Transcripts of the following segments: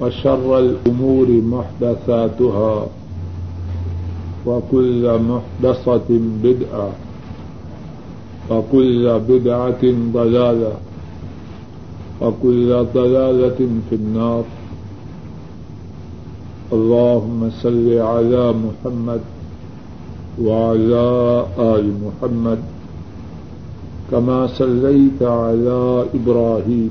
وشر الأمور محدثاتها وكل محدثة بدعة وكل بدعة ضلالة وكل ضلالة في النار اللهم صل على محمد وعلى آل محمد كما صليت على إبراهيم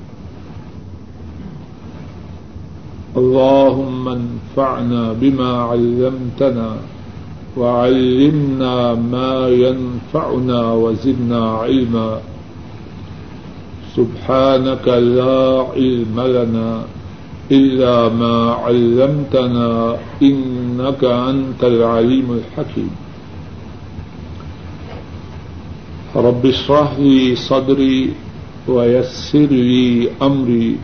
اللهم انفعنا بما علمتنا وعلمنا ما ينفعنا وزدنا علما. سبحانك لا علم لنا إلا ما علمتنا إنك أنت العليم الحكيم. رب اشرح لي صدري ويسر لي أمري.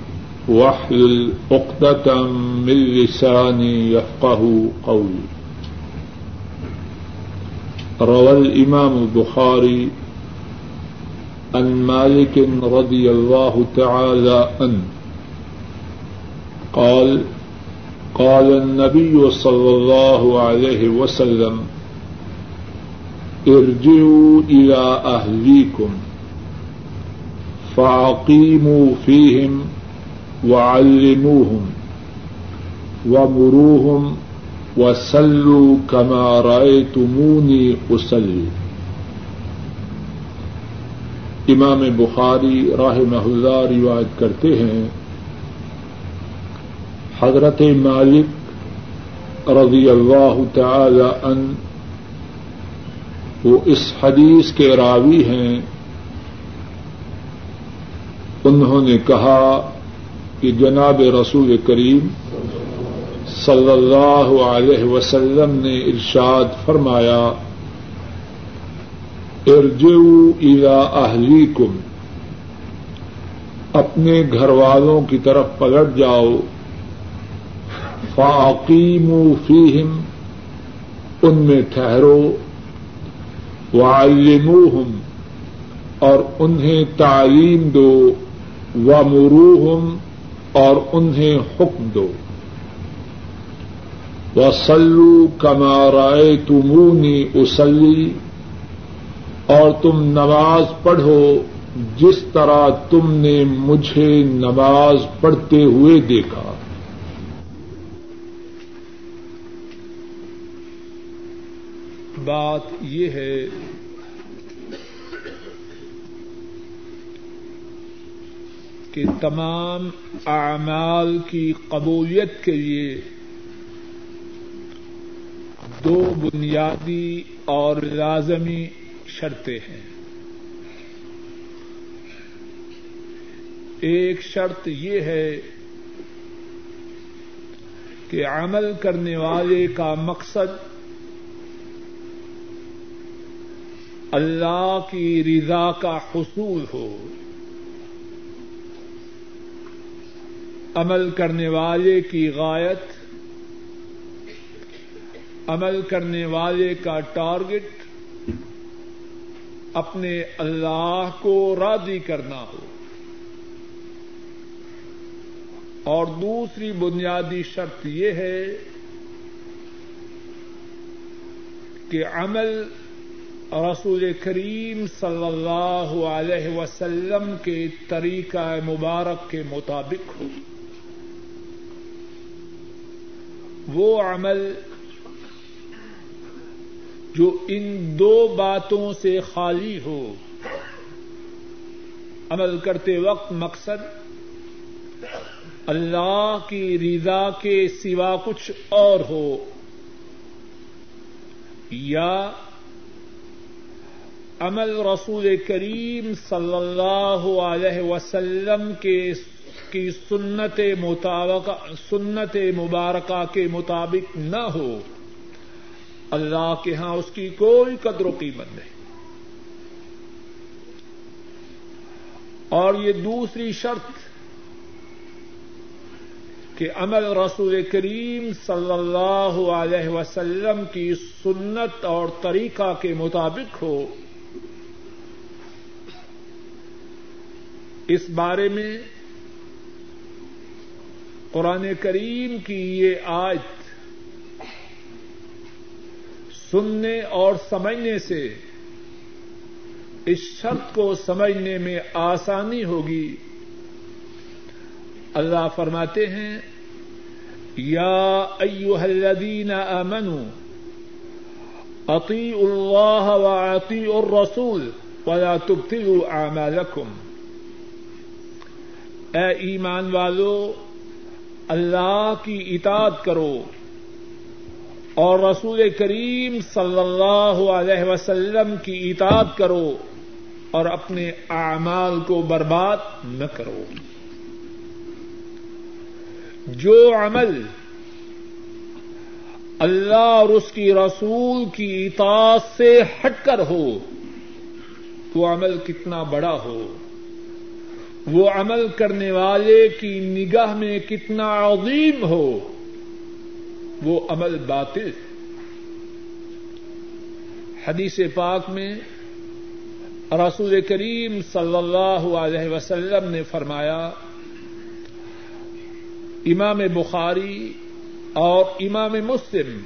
واحلل عقدة من لساني يفقه قولي. روى الإمام البخاري عن مالك رضي الله تعالى عنه. قال قال النبي صلى الله عليه وسلم ارجعوا إلى أهليكم فأقيموا فيهم وعلموهم ومروهم وسلوا كما رأيتموني أسلي امام بخاری رحمہ اللہ روایت کرتے ہیں، حضرت مالک رضی اللہ تعالی عنہ وہ اس حدیث کے راوی ہیں۔ انہوں نے کہا کہ جناب رسول کریم صلی اللہ علیہ وسلم نے ارشاد فرمایا ارجو الا اہلی کم اپنے گھر والوں کی طرف پلٹ جاؤ فاقیم فیہم، ان میں ٹھہرو، وعلموہم، اور انہیں تعلیم دو ومروہم اور انہیں حکم دو۔ وسلو کمارائے تمونی اسلی اور تم نماز پڑھو جس طرح تم نے مجھے نماز پڑھتے ہوئے دیکھا۔ بات یہ ہے کہ تمام اعمال کی قبولیت کے لیے دو بنیادی اور لازمی شرطیں ہیں۔ ایک شرط یہ ہے کہ عمل کرنے والے کا مقصد اللہ کی رضا کا حصول ہو۔ عمل کرنے والے کی غایت، عمل کرنے والے کا ٹارگٹ اپنے اللہ کو راضی کرنا ہو۔ اور دوسری بنیادی شرط یہ ہے کہ عمل رسول کریم صلی اللہ علیہ وسلم کے طریقہ مبارک کے مطابق ہو۔ وہ عمل جو ان دو باتوں سے خالی ہو۔ عمل کرتے وقت مقصد اللہ کی رضا کے سوا کچھ اور ہو۔ یا عمل رسول کریم صلی اللہ علیہ وسلم کے کی سنت مطابق سنت مبارکہ کے مطابق نہ ہو اللہ کے ہاں اس کی کوئی قدر و قیمت نہیں۔ اور یہ دوسری شرط کہ عمل رسول کریم صلی اللہ علیہ وسلم کی سنت اور طریقہ کے مطابق ہو۔ اس بارے میں قرآن کریم کی یہ آیت سننے اور سمجھنے سے اس شرط کو سمجھنے میں آسانی ہوگی۔ اللہ فرماتے ہیں، یا ایوہ الذین آمنوا اطیعوا اللہ و اطیعوا الرسول ولا تبتلوا اعمالکم۔ اے ایمان والو اللہ کی اطاعت کرو۔ اور رسول کریم صلی اللہ علیہ وسلم کی اطاعت کرو اور اپنے اعمال کو برباد نہ کرو۔ جو عمل اللہ اور اس کی رسول کی اطاعت سے ہٹ کر ہو وہ عمل کتنا بڑا ہو۔ وہ عمل کرنے والے کی نگاہ میں کتنا عظیم ہو، وہ عمل باطل۔ حدیث پاک میں رسول کریم صلی اللہ علیہ وسلم نے فرمایا، امام بخاری اور امام مسلم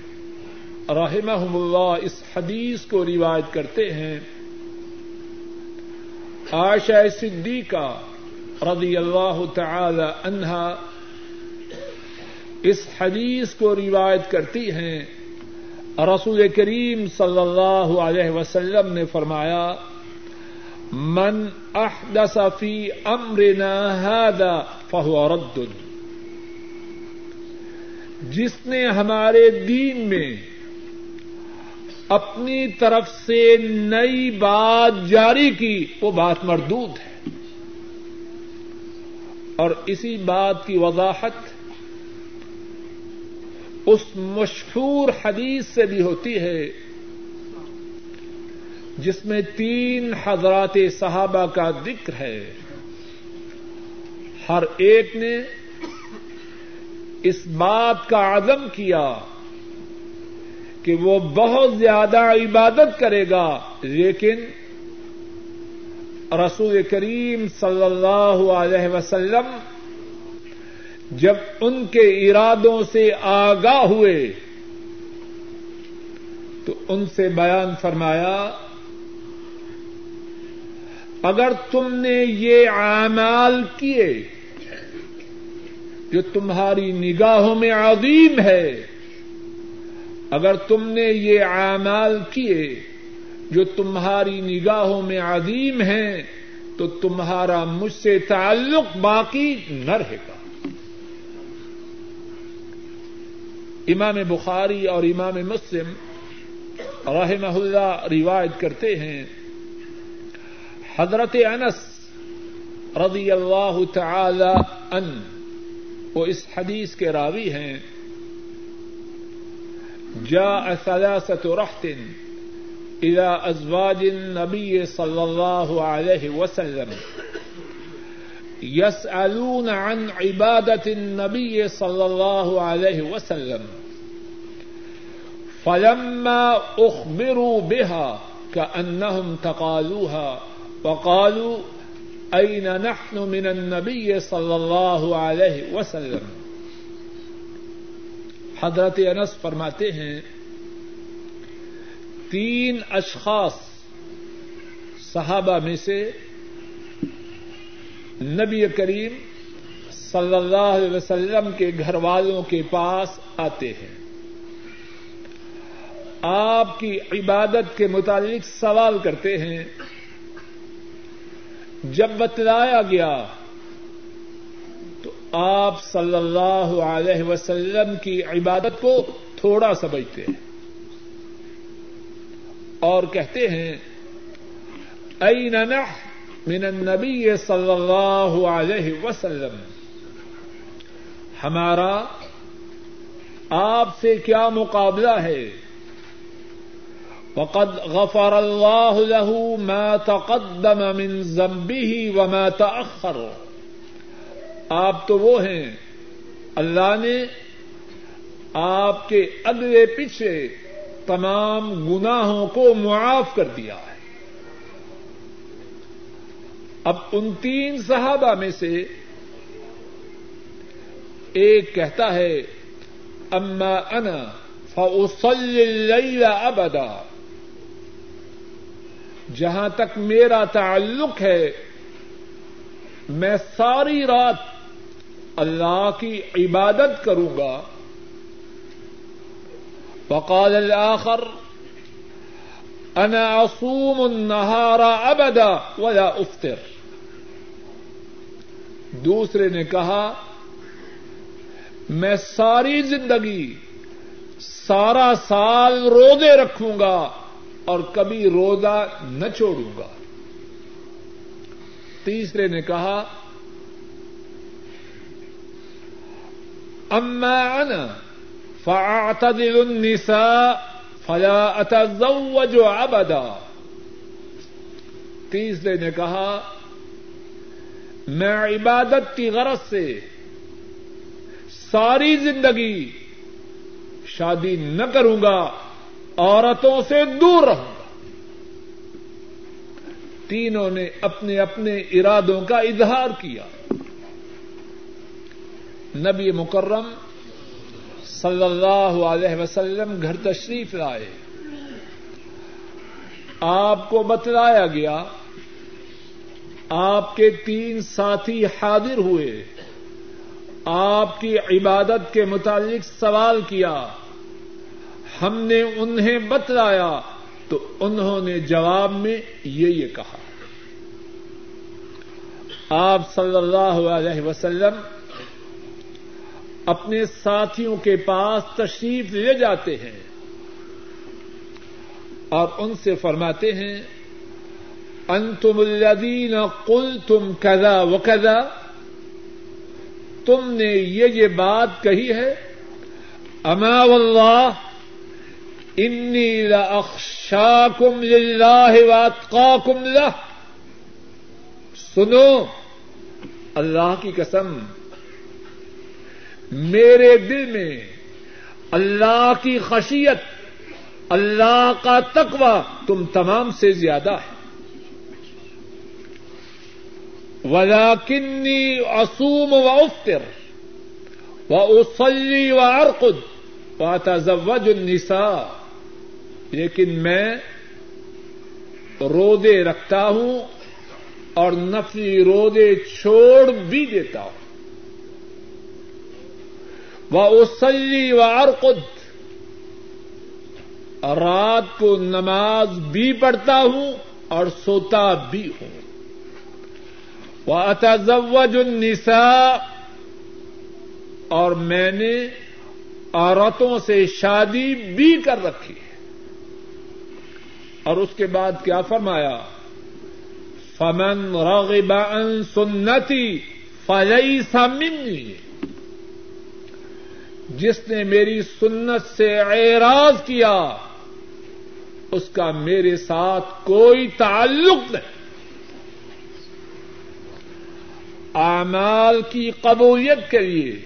رحمہ اللہ اس حدیث کو روایت کرتے ہیں، عائشہ صدیقہ رضی اللہ تعالی عنہا اس حدیث کو روایت کرتی ہیں۔ رسول کریم صلی اللہ علیہ وسلم نے فرمایا، من احدث فی امرنا هذا فهو رد. جس نے ہمارے دین میں اپنی طرف سے نئی بات جاری کی، وہ بات مردود ہے۔ اور اسی بات کی وضاحت اس مشہور حدیث سے بھی ہوتی ہے جس میں تین حضرات صحابہ کا ذکر ہے۔ ہر ایک نے اس بات کا عزم کیا کہ وہ بہت زیادہ عبادت کرے گا، لیکن رسول کریم صلی اللہ علیہ وسلم جب ان کے ارادوں سے آگاہ ہوئے تو ان سے بیان فرمایا، اگر تم نے یہ اعمال کیے جو تمہاری نگاہوں میں عظیم ہے، اگر تم نے یہ اعمال کیے جو تمہاری نگاہوں میں عظیم ہیں، تو تمہارا مجھ سے تعلق باقی نہ رہے گا۔ امام بخاری اور امام مسلم رحمہ اللہ روایت کرتے ہیں، حضرت انس رضی اللہ تعالی ان، وہ اس حدیث کے راوی ہیں، جاء ثلاثة رحت إلى أزواج النبي صلى الله عليه وسلم. يسألون عن عبادة النبي صلى الله عليه وسلم. فلما أخبروا بها كأنهم تقالوها وقالوا أين نحن من النبي صلى الله عليه وسلم؟ حضرت انس فرماتے ہیں تین اشخاص صحابہ میں سے نبی کریم صلی اللہ علیہ وسلم کے گھر والوں کے پاس آتے ہیں۔ آپ کی عبادت کے متعلق سوال کرتے ہیں۔ جب بتلایا گیا تو آپ صلی اللہ علیہ وسلم کی عبادت کو تھوڑا سمجھتے ہیں۔ اور کہتے ہیں این من النبی صلی اللہ علیہ وسلم? ہمارا آپ سے کیا مقابلہ ہے؟ وقد غفر اللہ له ما تقدم من ذنبه وما تأخر۔ آپ تو وہ ہیں، اللہ نے آپ کے اگلے پیچھے تمام گناہوں کو معاف کر دیا ہے۔ اب ان تین صحابہ میں سے ایک کہتا ہے، اما انا فاصلی اللیل ابدا۔ جہاں تک میرا تعلق ہے، میں ساری رات اللہ کی عبادت کروں گا۔ وقال الاخر انا اصوم النهار ابدا ولا افطر دوسرے نے کہا، میں ساری زندگی، سارا سال روزے رکھوں گا اور کبھی روزہ نہ چھوڑوں گا۔ تیسرے نے کہا، اما انا فاعتدل النساء فلا اتزوج ابدا تیسرے نے کہا، میں عبادت کی غرض سے ساری زندگی شادی نہ کروں گا، عورتوں سے دور رہوں گا۔ تینوں نے اپنے اپنے ارادوں کا اظہار کیا۔ نبی مکرم صلی اللہ علیہ وسلم گھر تشریف لائے۔ آپ کو بتلایا گیا، آپ کے تین ساتھی حاضر ہوئے۔ آپ کی عبادت کے متعلق سوال کیا۔ ہم نے انہیں بتلایا تو انہوں نے جواب میں یہ یہ کہا۔ آپ صلی اللہ علیہ وسلم اپنے ساتھیوں کے پاس تشریف لے جاتے ہیں۔ اور ان سے فرماتے ہیں، انتم الذین قلتم کذا وکذا، تم نے یہ یہ بات کہی ہے، اما واللہ، انی لاخشاکم للہ واتقاکم لہ۔ سنو، اللہ کی قسم میرے دل میں اللہ کی خشیت، اللہ کا تقوی تم تمام سے زیادہ ہے۔ ولاکنی اصوم و افطر و اسلی و ارقد و تزوج النساء۔ لیکن میں رودے رکھتا ہوں اور نفلی رودے چھوڑ بھی دیتا ہوں۔ وہ اسلی و ارقد رات کو نماز بھی پڑھتا ہوں اور سوتا بھی ہوں۔ وہ اتزوج النساء۔ اور میں نے عورتوں سے شادی بھی کر رکھی ہے۔ اور اس کے بعد کیا فرمایا؟ فمن رغب عن سنتی فليس مني۔ جس نے میری سنت سے اعراض کیا، اس کا میرے ساتھ کوئی تعلق نہیں۔ اعمال کی قبولیت کے لیے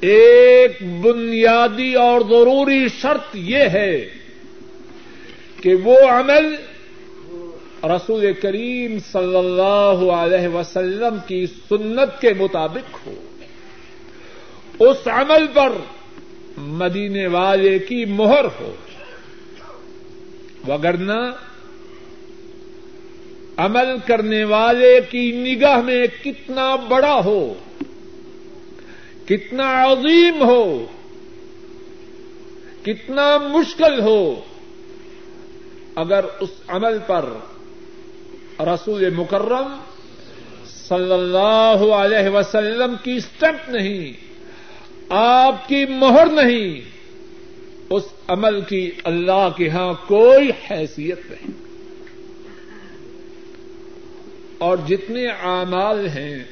ایک بنیادی اور ضروری شرط یہ ہے کہ وہ عمل رسول کریم صلی اللہ علیہ وسلم کی سنت کے مطابق ہو۔ اس عمل پر مدینے والے کی مہر ہو۔ وگرنہ عمل کرنے والے کی نگاہ میں کتنا بڑا ہو، کتنا عظیم ہو، کتنا مشکل ہو، اگر اس عمل پر رسول مکرم صلی اللہ علیہ وسلم کی اسٹمپ نہیں آپ کی مہر نہیں، اس عمل کی اللہ کے ہاں کوئی حیثیت نہیں۔ اور جتنے اعمال ہیں،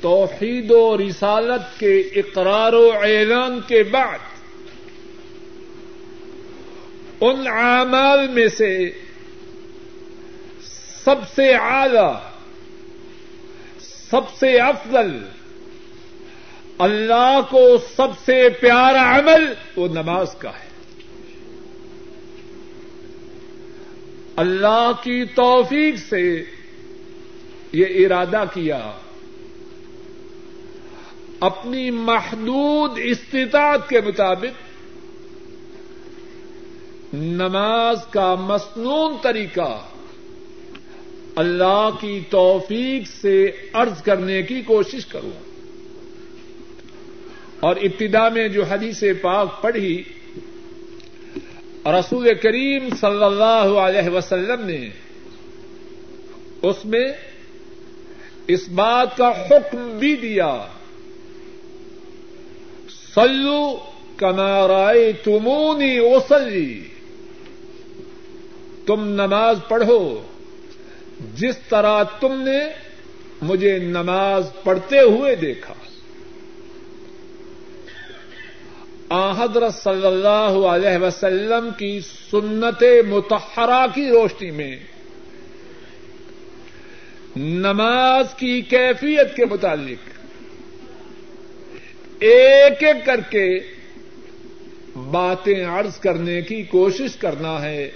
توحید و رسالت کے اقرار و اعلان کے بعد، ان اعمال میں سے سب سے اعلی سب سے افضل، اللہ کو سب سے پیارا عمل، وہ نماز کا ہے۔ اللہ کی توفیق سے یہ ارادہ کیا۔ اپنی محدود استطاعت کے مطابق نماز کا مصنون طریقہ۔ اللہ کی توفیق سے عرض کرنے کی کوشش کروں۔ اور ابتدا میں جو حدیث پاک پڑھی، رسول کریم صلی اللہ علیہ وسلم نے اس میں اس بات کا حکم بھی دیا سلو کنارائے تمونی اوسلی تم نماز پڑھو۔ جس طرح تم نے مجھے نماز پڑھتے ہوئے دیکھا۔ حضرت صلی اللہ علیہ وسلم کی سنت متحرہ کی روشنی میں نماز کی کیفیت کے متعلق ایک ایک کر کے باتیں عرض کرنے کی کوشش کرنا ہے۔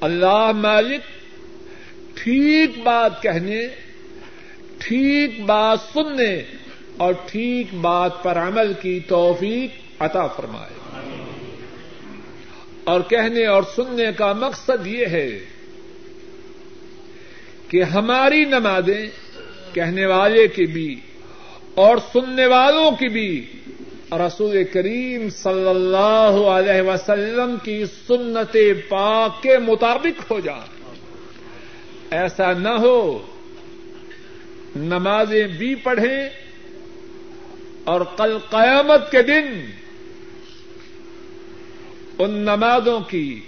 اللہ مالک ٹھیک بات کہنے، ٹھیک بات سننے اور ٹھیک بات پر عمل کی توفیق عطا فرمائے۔ اور کہنے اور سننے کا مقصد یہ ہے کہ ہماری نمازیں کہنے والے کی بھی اور سننے والوں کی بھی رسول کریم صلی اللہ علیہ وسلم کی سنت پاک کے مطابق ہو جائیں۔ ایسا نہ ہو۔ نمازیں بھی پڑھیں اور کل قیامت کے دن ان نمازوں کی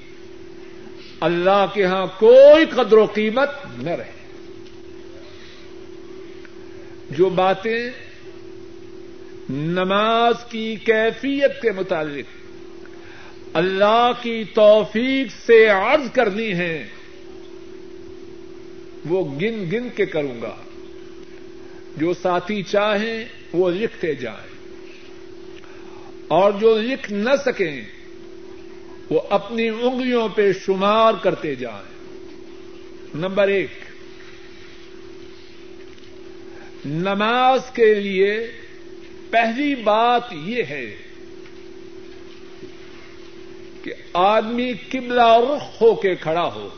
اللہ کے ہاں کوئی قدر و قیمت نہ رہے۔ جو باتیں نماز کی کیفیت کے متعلق اللہ کی توفیق سے عرض کرنی ہے وہ گن گن کے کروں گا۔ جو ساتھی چاہیں وہ لکھتے جائیں۔ اور جو لکھ نہ سکیں وہ اپنی انگلیوں پہ شمار کرتے جائیں۔ نمبر ایک، نماز کے لیے پہلی بات یہ ہے کہ آدمی قبلہ رخ ہو کے کھڑا ہو۔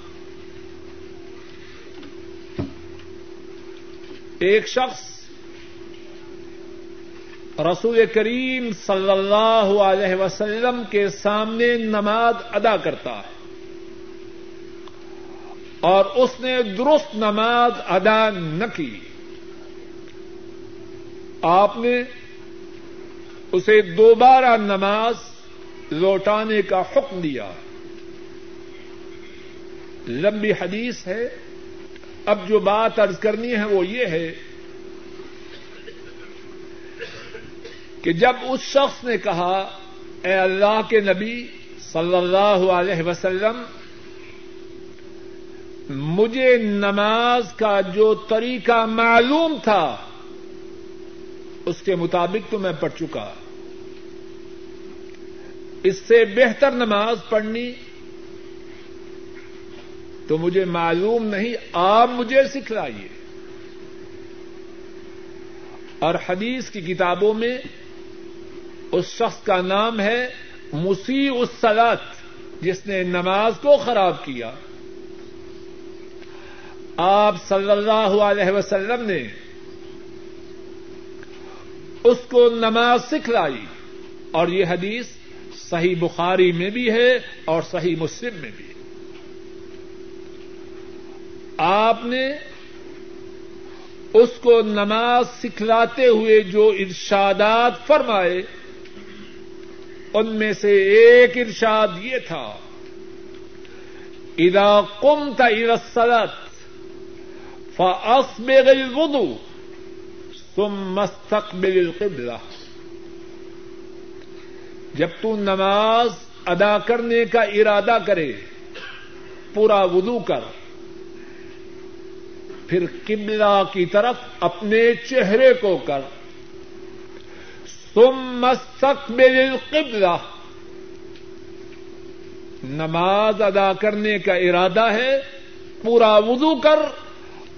ایک شخص رسول کریم صلی اللہ علیہ وسلم کے سامنے نماز ادا کرتا ہے اور اس نے درست نماز ادا نہ کی۔ آپ نے اسے دوبارہ نماز لوٹانے کا حکم دیا۔ لمبی حدیث ہے۔ اب جو بات ارض کرنی ہے وہ یہ ہے کہ جب اس شخص نے کہا، اے اللہ کے نبی صلی اللہ علیہ وسلم، مجھے نماز کا جو طریقہ معلوم تھا، اس کے مطابق تو میں پڑھ چکا۔ اس سے بہتر نماز پڑھنی تو مجھے معلوم نہیں، آپ مجھے سکھلائیے۔ اور حدیث کی کتابوں میں اس شخص کا نام ہے مسیح السلط جس نے نماز کو خراب کیا۔ آپ صلی اللہ علیہ وسلم نے اس کو نماز سکھلائی۔ اور یہ حدیث صحیح بخاری میں بھی ہے اور صحیح مسلم میں بھی۔ ہے آپ نے اس کو نماز سکھلاتے ہوئے جو ارشادات فرمائے، ان میں سے ایک ارشاد یہ تھا ادا کم کا ارسلت فاصبغ الوضو ثم مستقبل القبلہ. جب تو نماز ادا کرنے کا ارادہ کرے، پورا وضو کر پھر قبلہ کی طرف اپنے چہرے کو کر۔ ثم مستقبل القبلہ۔ نماز ادا کرنے کا ارادہ ہے، پورا وضو کر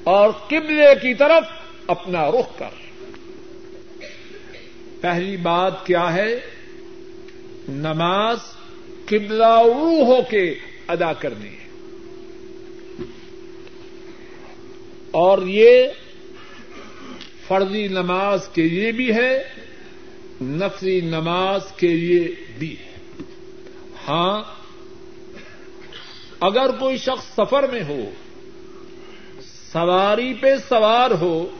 اور قبلے کی طرف اپنا رخ کر۔ پہلی بات کیا ہے؟ نماز قبلہ رو ہو کے ادا کرنی ہے۔ اور یہ فرضی نماز کے لیے بھی ہے نفری نماز کے لیے بھی ہے۔ ہاں اگر کوئی شخص سفر میں ہو، سواری پہ سوار ہو،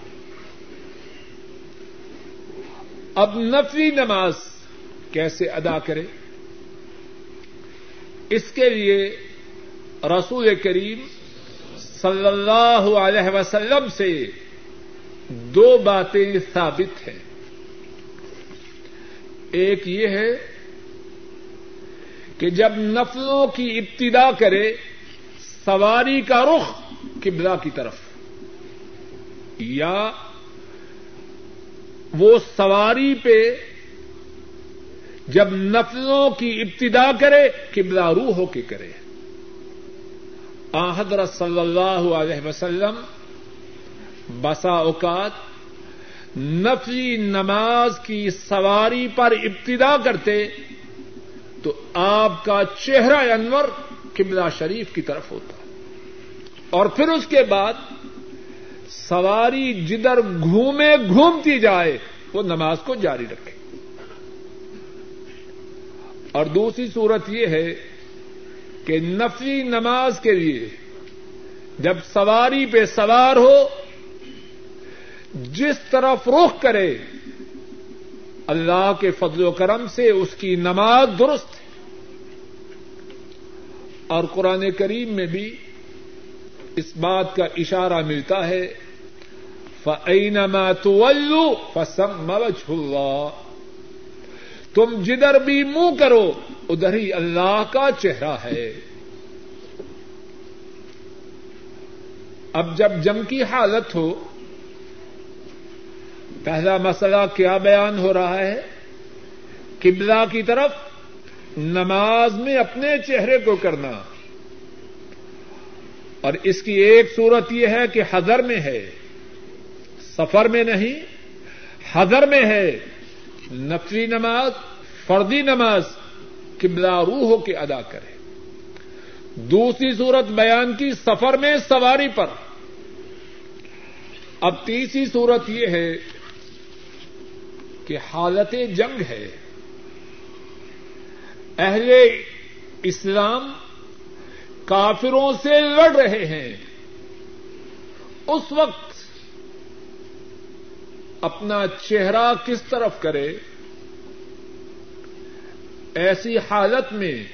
اب نفری نماز کیسے ادا کرے؟ اس کے لیے رسول کریم صلی اللہ علیہ وسلم سے دو باتیں ثابت ہیں۔ ایک یہ ہے کہ جب نفلوں کی ابتدا کرے، سواری کا رخ قبلہ کی طرف، یا وہ سواری پہ جب نفلوں کی ابتدا کرے، قبلہ روح ہو کے کرے۔ حضرت صلی اللہ علیہ وسلم بسا اوقات نفلی نماز کی سواری پر ابتدا کرتے تو آپ کا چہرہ انور قبلہ شریف کی طرف ہوتا اور پھر اس کے بعد سواری جدھر گھومے گھومتی جائے وہ نماز کو جاری رکھے اور دوسری صورت یہ ہے کہ نفلی نماز کے لیے جب سواری پہ سوار ہو، جس طرف رخ کرے، اللہ کے فضل و کرم سے اس کی نماز درست ہے۔ اور قرآن کریم میں بھی اس بات کا اشارہ ملتا ہے فعینماتو فسم اللہ تم جدھر بھی منہ کرو۔ ادھر ہی اللہ کا چہرہ ہے۔ اب جب جنگ کی حالت ہو، پہلا مسئلہ کیا بیان ہو رہا ہے؟ قبلہ کی طرف نماز میں اپنے چہرے کو کرنا۔ اور اس کی ایک صورت یہ ہے کہ حضر میں ہے، سفر میں نہیں، حضر میں ہے۔ نفری نماز، فردی نماز قبلہ روح ہو کے ادا کرے۔ دوسری صورت بیان کی سفر میں سواری پر۔ اب تیسری صورت یہ ہے کہ حالت جنگ ہے۔ اہل اسلام کافروں سے لڑ رہے ہیں۔ اس وقت اپنا چہرہ کس طرف کرے؟ ایسی حالت میں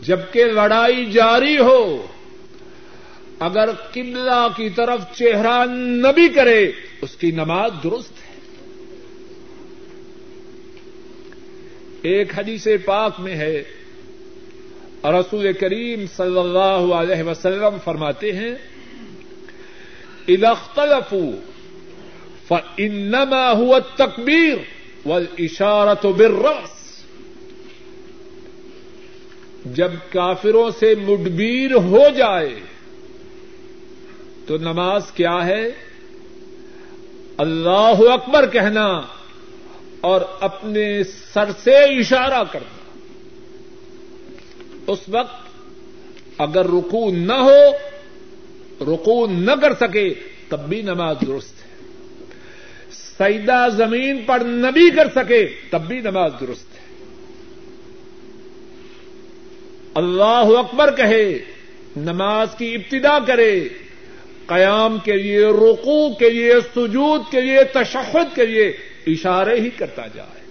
جبکہ لڑائی جاری ہو، اگر قبلہ کی طرف چہرہ نہ بھی کرے، اس کی نماز درست ہے۔ ایک حدیث پاک میں ہے، رسول کریم صلی اللہ علیہ وسلم فرماتے ہیں ادختلف فانما هو التکبیر والاشارة بالراس جب کافروں سے مڈبیر ہو جائے، تو نماز کیا ہے؟ اللہ اکبر کہنا اور اپنے سر سے اشارہ کرنا۔ اس وقت اگر رکو نہ ہو رکو نہ کر سکے، تب بھی نماز درست ہے۔ سیدہ زمین پر نبی کر سکے، تب بھی نماز درست ہے۔ اللہ اکبر کہے، نماز کی ابتدا کرے، قیام کے لیے رقو کے لیے، سجود کے لیے، تشہد کے لیے اشارے ہی کرتا جائے۔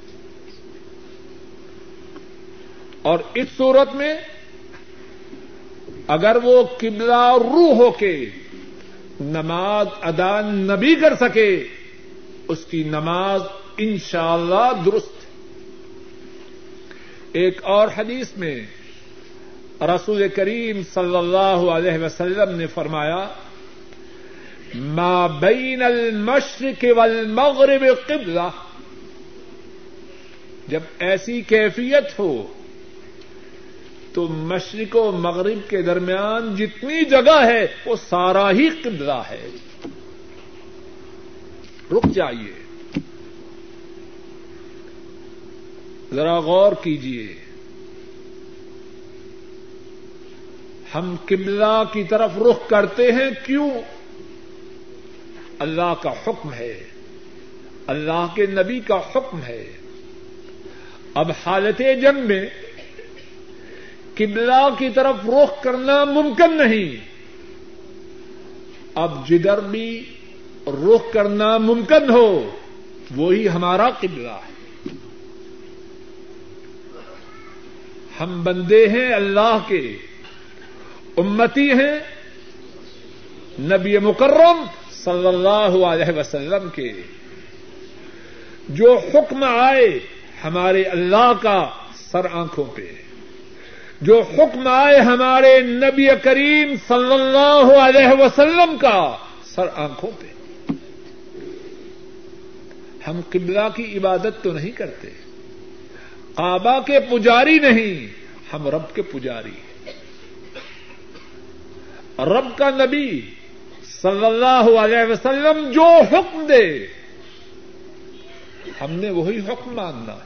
اور اس صورت میں اگر وہ قبلہ روح ہو کے نماز ادا نبی کر سکے، اس کی نماز انشاءاللہ اللہ درست ایک اور حدیث میں رسول کریم صلی اللہ علیہ وسلم نے فرمایا، ما بین المشرق والمغرب قبلہ۔ جب ایسی کیفیت ہو، تو مشرق و مغرب کے درمیان جتنی جگہ ہے، وہ سارا ہی قبلہ ہے۔ رک جائیے۔ ذرا غور کیجیے۔ ہم قبلہ کی طرف رخ کرتے ہیں، کیوں؟ اللہ کا حکم ہے۔ اللہ کے نبی کا حکم ہے۔ اب حالت جنگ میں قبلہ کی طرف رخ کرنا ممکن نہیں۔ اب جدھر بھی رخ کرنا ممکن ہو، وہی ہمارا قبلہ ہے۔ ہم بندے ہیں اللہ کے۔ امتی ہیں نبی مکرم صلی اللہ علیہ وسلم کے۔ جو حکم آئے ہمارے اللہ کا سر آنکھوں پہ۔ جو حکم آئے ہمارے نبی کریم صلی اللہ علیہ وسلم کا سر آنکھوں پہ۔ ہم قبلہ کی عبادت تو نہیں کرتے۔ کعبہ کے پجاری نہیں، ہم رب کے پجاری ہیں۔ رب کا نبی صلی اللہ علیہ وسلم جو حکم دے، ہم نے وہی حکم ماننا۔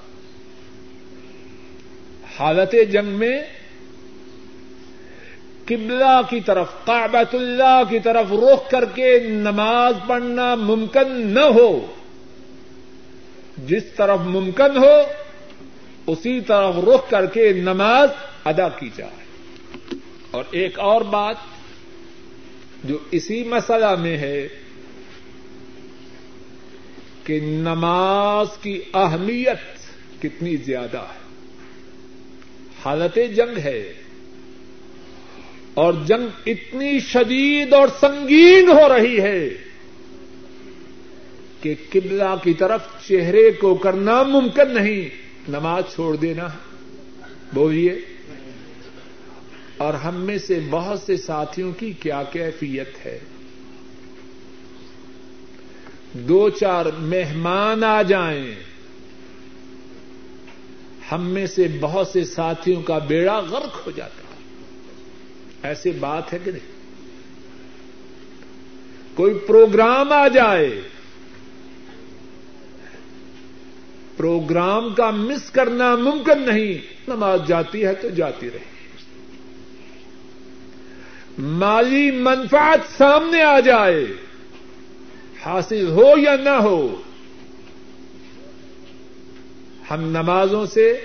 حالت جنگ میں قبلہ کی طرف کابت اللہ کی طرف رخ کر کے نماز پڑھنا ممکن نہ ہو۔ جس طرف ممکن ہو، اسی طرف رخ کر کے نماز ادا کی جائے۔ اور ایک اور بات جو اسی مسئلہ میں ہے کہ نماز کی اہمیت کتنی زیادہ ہے۔ حالت جنگ ہے اور جنگ اتنی شدید اور سنگین ہو رہی ہے کہ قبلہ کی طرف چہرے کو کرنا ممکن نہیں۔ نماز چھوڑ دینا، بولیے۔ اور ہم میں سے بہت سے ساتھیوں کی کیا کیفیت ہے۔ دو چار مہمان آ جائیں۔ ہم میں سے بہت سے ساتھیوں کا بیڑا غرق ہو جاتا ایسی بات ہے کہ نہیں؟ کوئی پروگرام آ جائے۔ پروگرام کا مس کرنا ممکن نہیں۔ نماز جاتی ہے تو جاتی رہے۔ مالی منفعت سامنے آ جائے، حاصل ہو یا نہ ہو، ہم نمازوں سے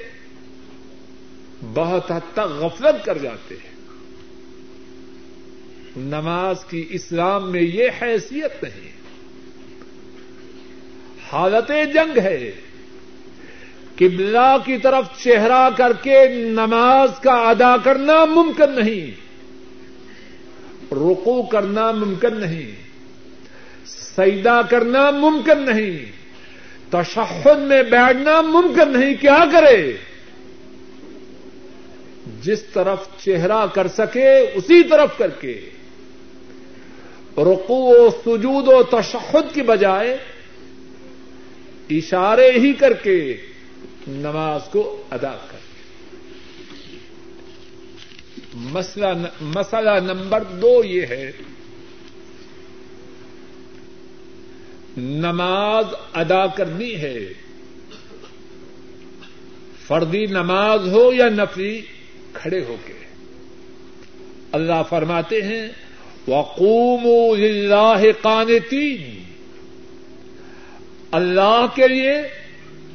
بہت حد تک غفلت کر جاتے ہیں۔ نماز کی اسلام میں یہ حیثیت نہیں۔ حالت جنگ ہے۔ قبلہ کی طرف چہرہ کر کے نماز کا ادا کرنا ممکن نہیں۔ رکو کرنا ممکن نہیں سیدا کرنا ممکن نہیں، تشہد میں بیٹھنا ممکن نہیں، کیا کرے؟ جس طرف چہرہ کر سکے، اسی طرف کر کے۔ رقو و سجود و تشہد کی بجائے اشارے ہی کر کے نماز کو ادا کر۔ مسئلہ مسئلہ نمبر دو یہ ہے۔ نماز ادا کرنی ہے۔ فردی نماز ہو یا نفری کھڑے ہو کے۔ اللہ فرماتے ہیں وقوم اللہ قانتین اللہ کے لیے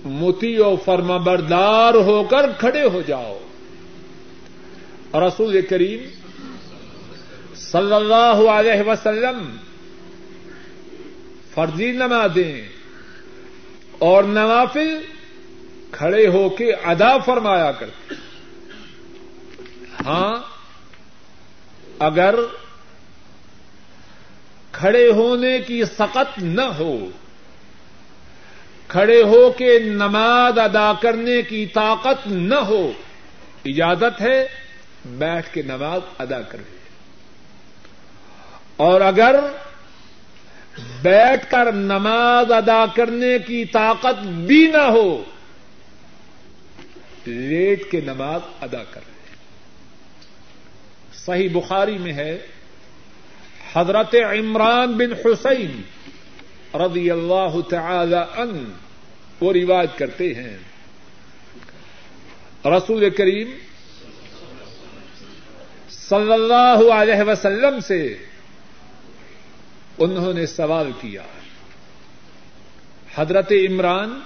متی و فرما بردار ہو کر کھڑے ہو جاؤ۔ رسول کریم صلی اللہ علیہ وسلم فرضی نمازیں اور نوافل کھڑے ہو کے ادا فرمایا کرتے ہاں اگر کھڑے ہونے کی سقت نہ ہو، کھڑے ہو کے نماز ادا کرنے کی طاقت نہ ہو، اجازت ہے بیٹھ کے نماز ادا کرے اور اگر بیٹھ کر نماز ادا کرنے کی طاقت بھی نہ ہو، لیٹ کے نماز ادا کر رہے صحیح بخاری میں ہے، حضرت عمران بن حسین رضی اللہ تعالی ان وہ رواج کرتے ہیں۔ رسول کریم صلی اللہ علیہ وسلم سے انہوں نے سوال کیا۔ حضرت عمران،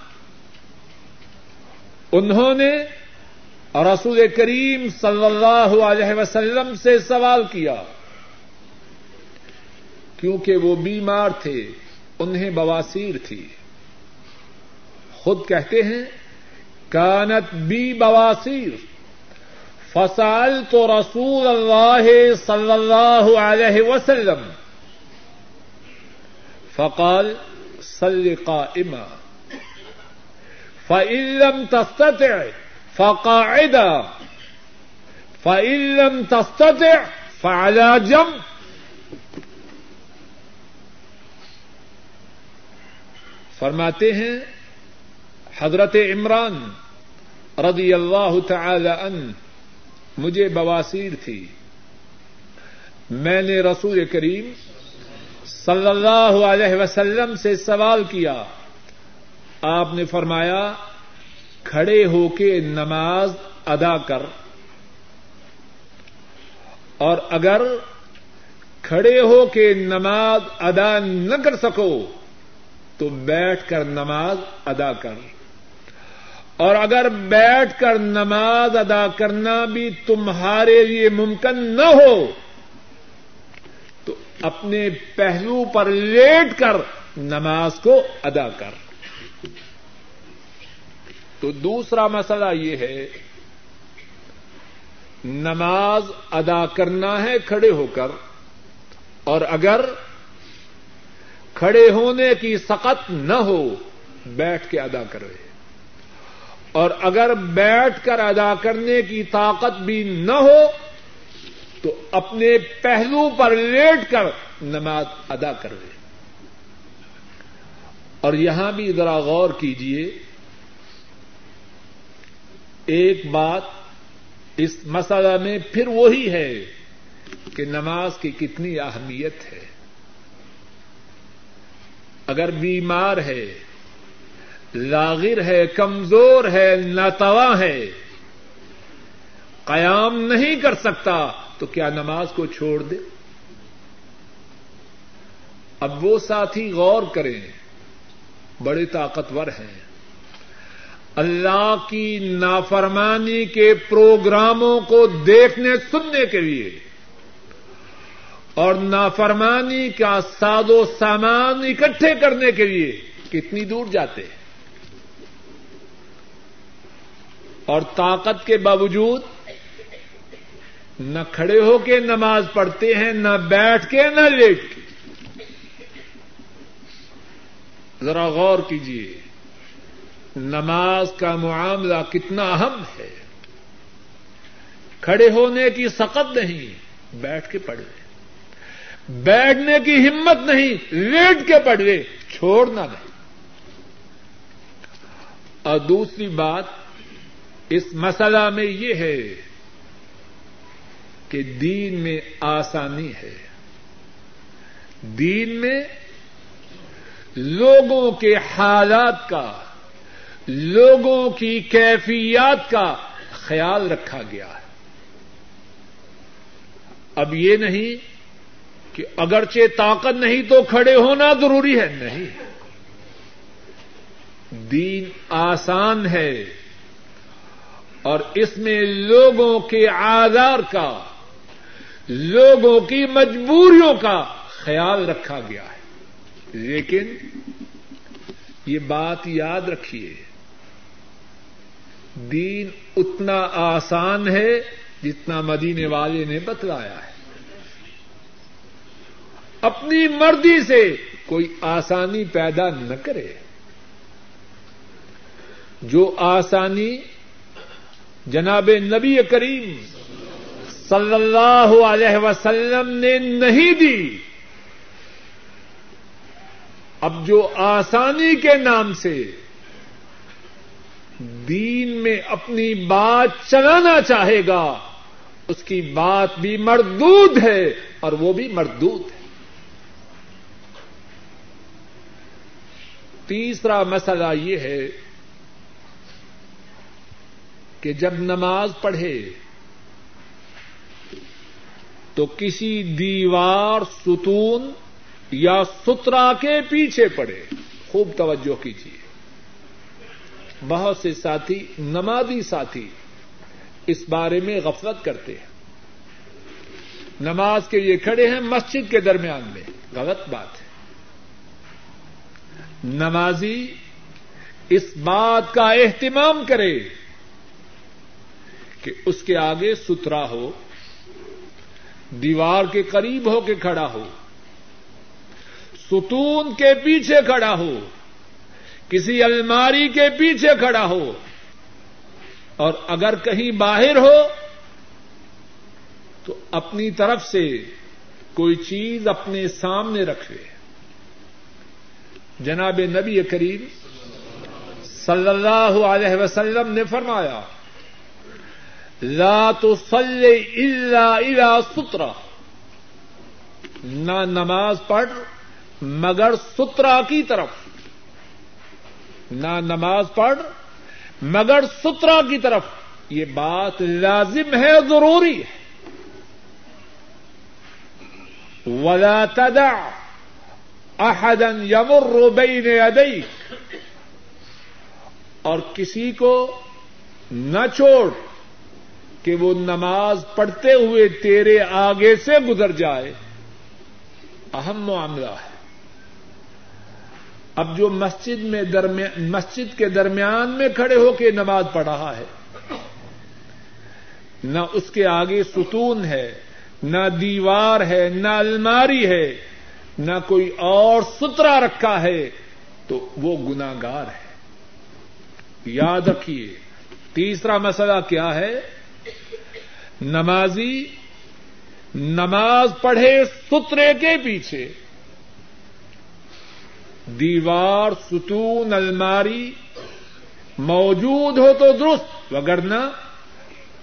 انہوں نے رسول کریم صلی اللہ علیہ وسلم سے سوال کیا۔ کیونکہ وہ بیمار تھے، انہیں بواسیر تھی۔ خود کہتے ہیں، کانت بی بواسیر۔ فصال تو رسول اللہ صلی اللہ علیہ وسلم. فقال، صل قائما. فإن لم تستطع، فقاعدا. فإن لم تستطع، فعلى جنب. فرماتے ہیں، حضرت عمران رضی اللہ تعالی ان مجھے بواسیر تھی۔ میں نے رسول کریم صلی اللہ علیہ وسلم سے سوال کیا۔ آپ نے فرمایا، کھڑے ہو کے نماز ادا کر۔ اور اگر کھڑے ہو کے نماز ادا نہ کر سکو، تو بیٹھ کر نماز ادا کر۔ اور اگر بیٹھ کر نماز ادا کرنا بھی تمہارے لیے ممکن نہ ہو، تو اپنے پہلو پر لیٹ کر نماز کو ادا کر۔ تو دوسرا مسئلہ یہ ہے، نماز ادا کرنا ہے کھڑے ہو کر، اور اگر کھڑے ہونے کی سقت نہ ہو، بیٹھ کے ادا کرے اور اگر بیٹھ کر ادا کرنے کی طاقت بھی نہ ہو تو اپنے پہلو پر لیٹ کر نماز ادا کر لے اور یہاں بھی ذرا غور کیجیے ایک بات اس مسئلہ میں پھر وہی ہے کہ نماز کی کتنی اہمیت ہے۔ اگر بیمار ہے لاغر ہے، کمزور ہے ناتوا ہے۔ قیام نہیں کر سکتا، تو کیا نماز کو چھوڑ دے؟ اب وہ ساتھی غور کریں، بڑے طاقتور ہیں۔ اللہ کی نافرمانی کے پروگراموں کو دیکھنے، سننے کے لیے۔ اور نافرمانی کا ساد و سامان اکٹھے کرنے کے لیے کتنی دور جاتے ہیں؟ اور طاقت کے باوجود نہ کھڑے ہو کے نماز پڑھتے ہیں، نہ بیٹھ کے، نہ لیٹ کے۔ ذرا غور کیجیے نماز کا معاملہ کتنا اہم ہے۔ کھڑے ہونے کی سقت نہیں، بیٹھ کے پڑھ بیٹھنے کی ہمت نہیں، لیٹ کے پڑھ چھوڑنا نہیں۔ اور دوسری بات اس مسئلہ میں یہ ہے کہ دین میں آسانی ہے۔ دین میں لوگوں کے حالات کا، لوگوں کی کیفیات کا خیال رکھا گیا ہے۔ اب یہ نہیں کہ اگرچہ طاقت نہیں تو کھڑے ہونا ضروری ہے، نہیں۔ دین آسان ہے۔ اور اس میں لوگوں کے آزار کا، لوگوں کی مجبوریوں کا خیال رکھا گیا ہے۔ لیکن یہ بات یاد رکھیے، دین اتنا آسان ہے جتنا مدینے والے نے بتلایا ہے۔ اپنی مرضی سے کوئی آسانی پیدا نہ کرے۔ جو آسانی جناب نبی کریم صلی اللہ علیہ وسلم نے نہیں دی۔ اب جو آسانی کے نام سے دین میں اپنی بات چلانا چاہے گا، اس کی بات بھی مردود ہے اور وہ بھی مردود ہے۔ تیسرا مسئلہ یہ ہے کہ جب نماز پڑھے تو کسی دیوار ستون یا سترا کے پیچھے پڑے۔ خوب توجہ کیجیے بہت سے ساتھی، نمازی ساتھی اس بارے میں غفلت کرتے ہیں۔ نماز کے لیے کھڑے ہیں مسجد کے درمیان میں۔ غلط بات ہے۔ نمازی اس بات کا اہتمام کرے۔ کہ اس کے آگے ستھرا ہو، دیوار کے قریب ہو کے کھڑا ہو، ستون کے پیچھے کھڑا ہو، کسی الماری کے پیچھے کھڑا ہو، اور اگر کہیں باہر ہو، تو اپنی طرف سے کوئی چیز اپنے سامنے رکھے۔ جناب نبی کریم صلی اللہ علیہ وسلم نے فرمایا لا تصلی الا الى سترا نہ نماز پڑھ، مگر سترا کی طرف. نہ نماز پڑھ، مگر سترا کی طرف. یہ بات لازم ہے، ضروری ہے. ولا تدع احدا يمر بين يديك. اور کسی کو نہ چھوڑ کہ وہ نماز پڑھتے ہوئے تیرے آگے سے گزر جائے۔ اہم معاملہ ہے۔ اب جو مسجد میں درمیان مسجد کے درمیان میں کھڑے ہو کے نماز پڑھ رہا ہے، نہ اس کے آگے ستون ہے، نہ دیوار ہے، نہ الماری ہے، نہ کوئی اور سترا رکھا ہے، تو وہ گناگار ہے۔ یاد رکھیے، تیسرا مسئلہ کیا ہے؟ نمازی نماز پڑھے سترے کے پیچھے۔ دیوار ستون الماری موجود ہو تو درست، وگرنہ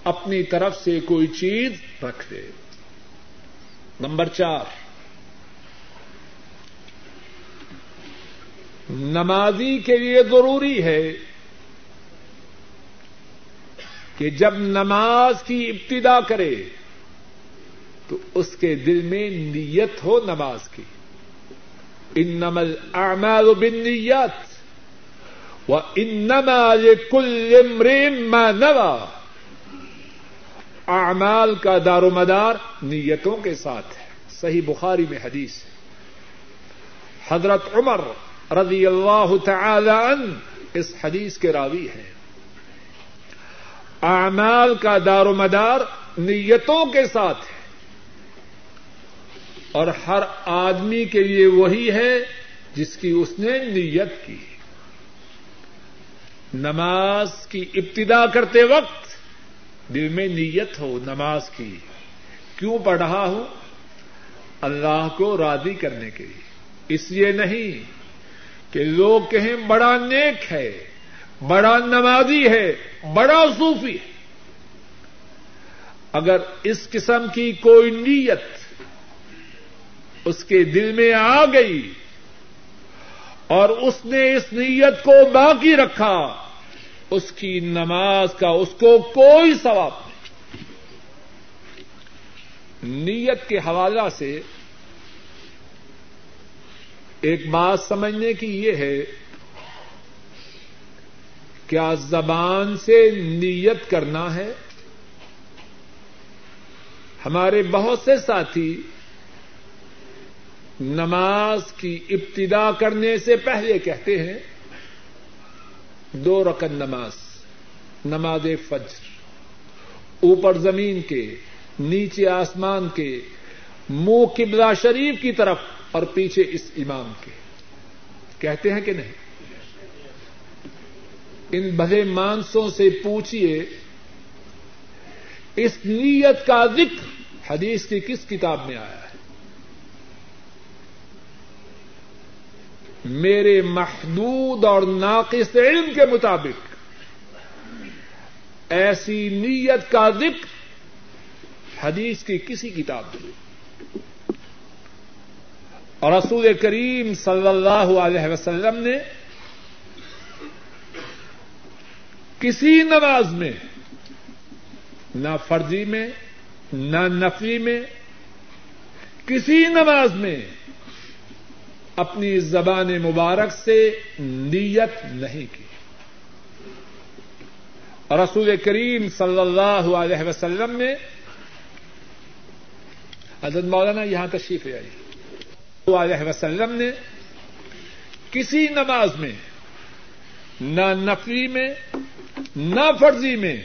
اپنی طرف سے کوئی چیز رکھ دے۔ نمبر چار۔ نمازی کے لیے ضروری ہے کہ جب نماز کی ابتدا کرے تو اس کے دل میں نیت ہو نماز کی۔ انما الاعمال بالنیات وانما لكل امرئ ما نوى اعمال کا دار و مدار نیتوں کے ساتھ ہے۔ صحیح بخاری میں حدیث ہے۔ حضرت عمر رضی اللہ تعالی عنہ اس حدیث کے راوی ہیں۔ اعمال کا دار و مدار نیتوں کے ساتھ ہے۔ اور ہر آدمی کے لیے وہی ہے جس کی اس نے نیت کی۔ نماز کی ابتدا کرتے وقت دل میں نیت ہو نماز کی۔ کیوں پڑھ رہا ہوں؟ اللہ کو راضی کرنے کے لیے۔ اس لیے نہیں کہ لوگ کہیں بڑا نیک ہے۔ بڑا نمازی ہے، بڑا صوفی ہے۔ اگر اس قسم کی کوئی نیت اس کے دل میں آ گئی اور اس نے اس نیت کو باقی رکھا، اس کی نماز کا اس کو کوئی ثواب نہیں۔ نیت کے حوالہ سے ایک بات سمجھنے کی یہ ہے کیا زبان سے نیت کرنا ہے؟ ہمارے بہت سے ساتھی نماز کی ابتدا کرنے سے پہلے کہتے ہیں، دو رکن نماز نماز فجر، اوپر زمین کے، نیچے آسمان کے، منہ قبلہ شریف کی طرف اور پیچھے اس امام کے۔ کہتے ہیں کہ نہیں؟ ان بھلے مانسوں سے پوچھیے اس نیت کا ذکر حدیث کی کس کتاب میں آیا ہے؟ میرے محدود اور ناقص علم کے مطابق، ایسی نیت کا ذکر حدیث کی کسی کتاب میں اور رسول کریم صلی اللہ علیہ وسلم نے کسی نماز میں، نہ فرضی میں، نہ نفی میں، کسی نماز میں اپنی زبان مبارک سے نیت نہیں کی۔ اور رسول کریم صلی اللہ علیہ وسلم نے حضرت مولانا یہاں تشریف لے آئی علیہ وسلم نے کسی نماز میں، نہ نفری میں نہ فرضی میں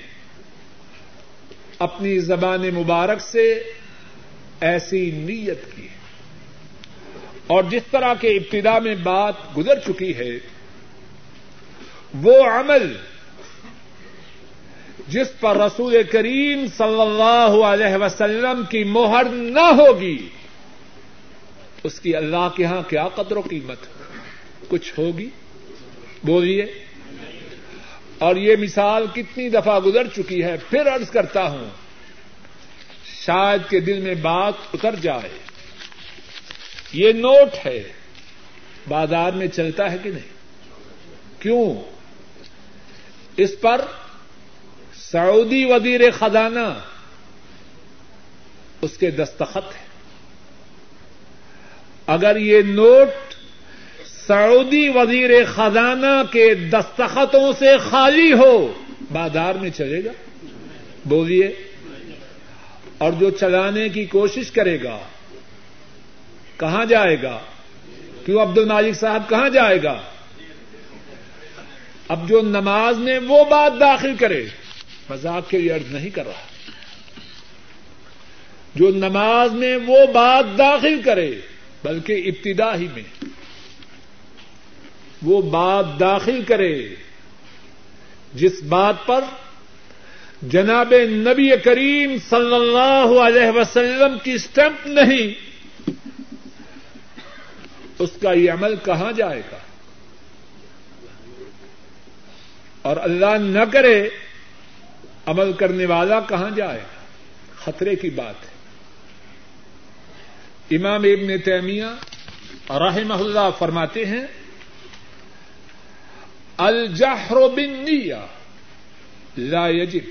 اپنی زبان مبارک سے ایسی نیت کی اور جس طرح کے ابتدا میں بات گزر چکی ہے، وہ عمل جس پر رسول کریم صلی اللہ علیہ وسلم کی مہر نہ ہوگی، اس کی اللہ کے ہاں کیا قدر و قیمت؟ کچھ ہوگی؟ بولیے۔ اور یہ مثال کتنی دفعہ گزر چکی ہے، پھر عرض کرتا ہوں، شاید کے دل میں بات اتر جائے۔ یہ نوٹ ہے، بازار میں چلتا ہے کہ نہیں؟ کیوں؟ اس پر سعودی وزیر خزانہ اس کے دستخط ہے اگر یہ نوٹ سعودی وزیر خزانہ کے دستخطوں سے خالی ہو، بازار میں چلے گا۔ بولیے، اور جو چلانے کی کوشش کرے گا، کہاں جائے گا؟ کیوں عبد المالک صاحب کہاں جائے گا؟ اب جو نماز میں وہ بات داخل کرے، مذاق کے لیے عرض نہیں کر رہا۔ جو نماز میں وہ بات داخل کرے، بلکہ ابتدا ہی میں۔ وہ بات داخل کرے جس بات پر جناب نبی کریم صلی اللہ علیہ وسلم کی اسٹمپ نہیں، اس کا یہ عمل کہاں جائے گا؟ اور اللہ نہ کرے، عمل کرنے والا کہاں جائے گا؟ خطرے کی بات ہے۔ امام ابن تیمیہ رحمہ اللہ فرماتے ہیں الجہر بن لا يجب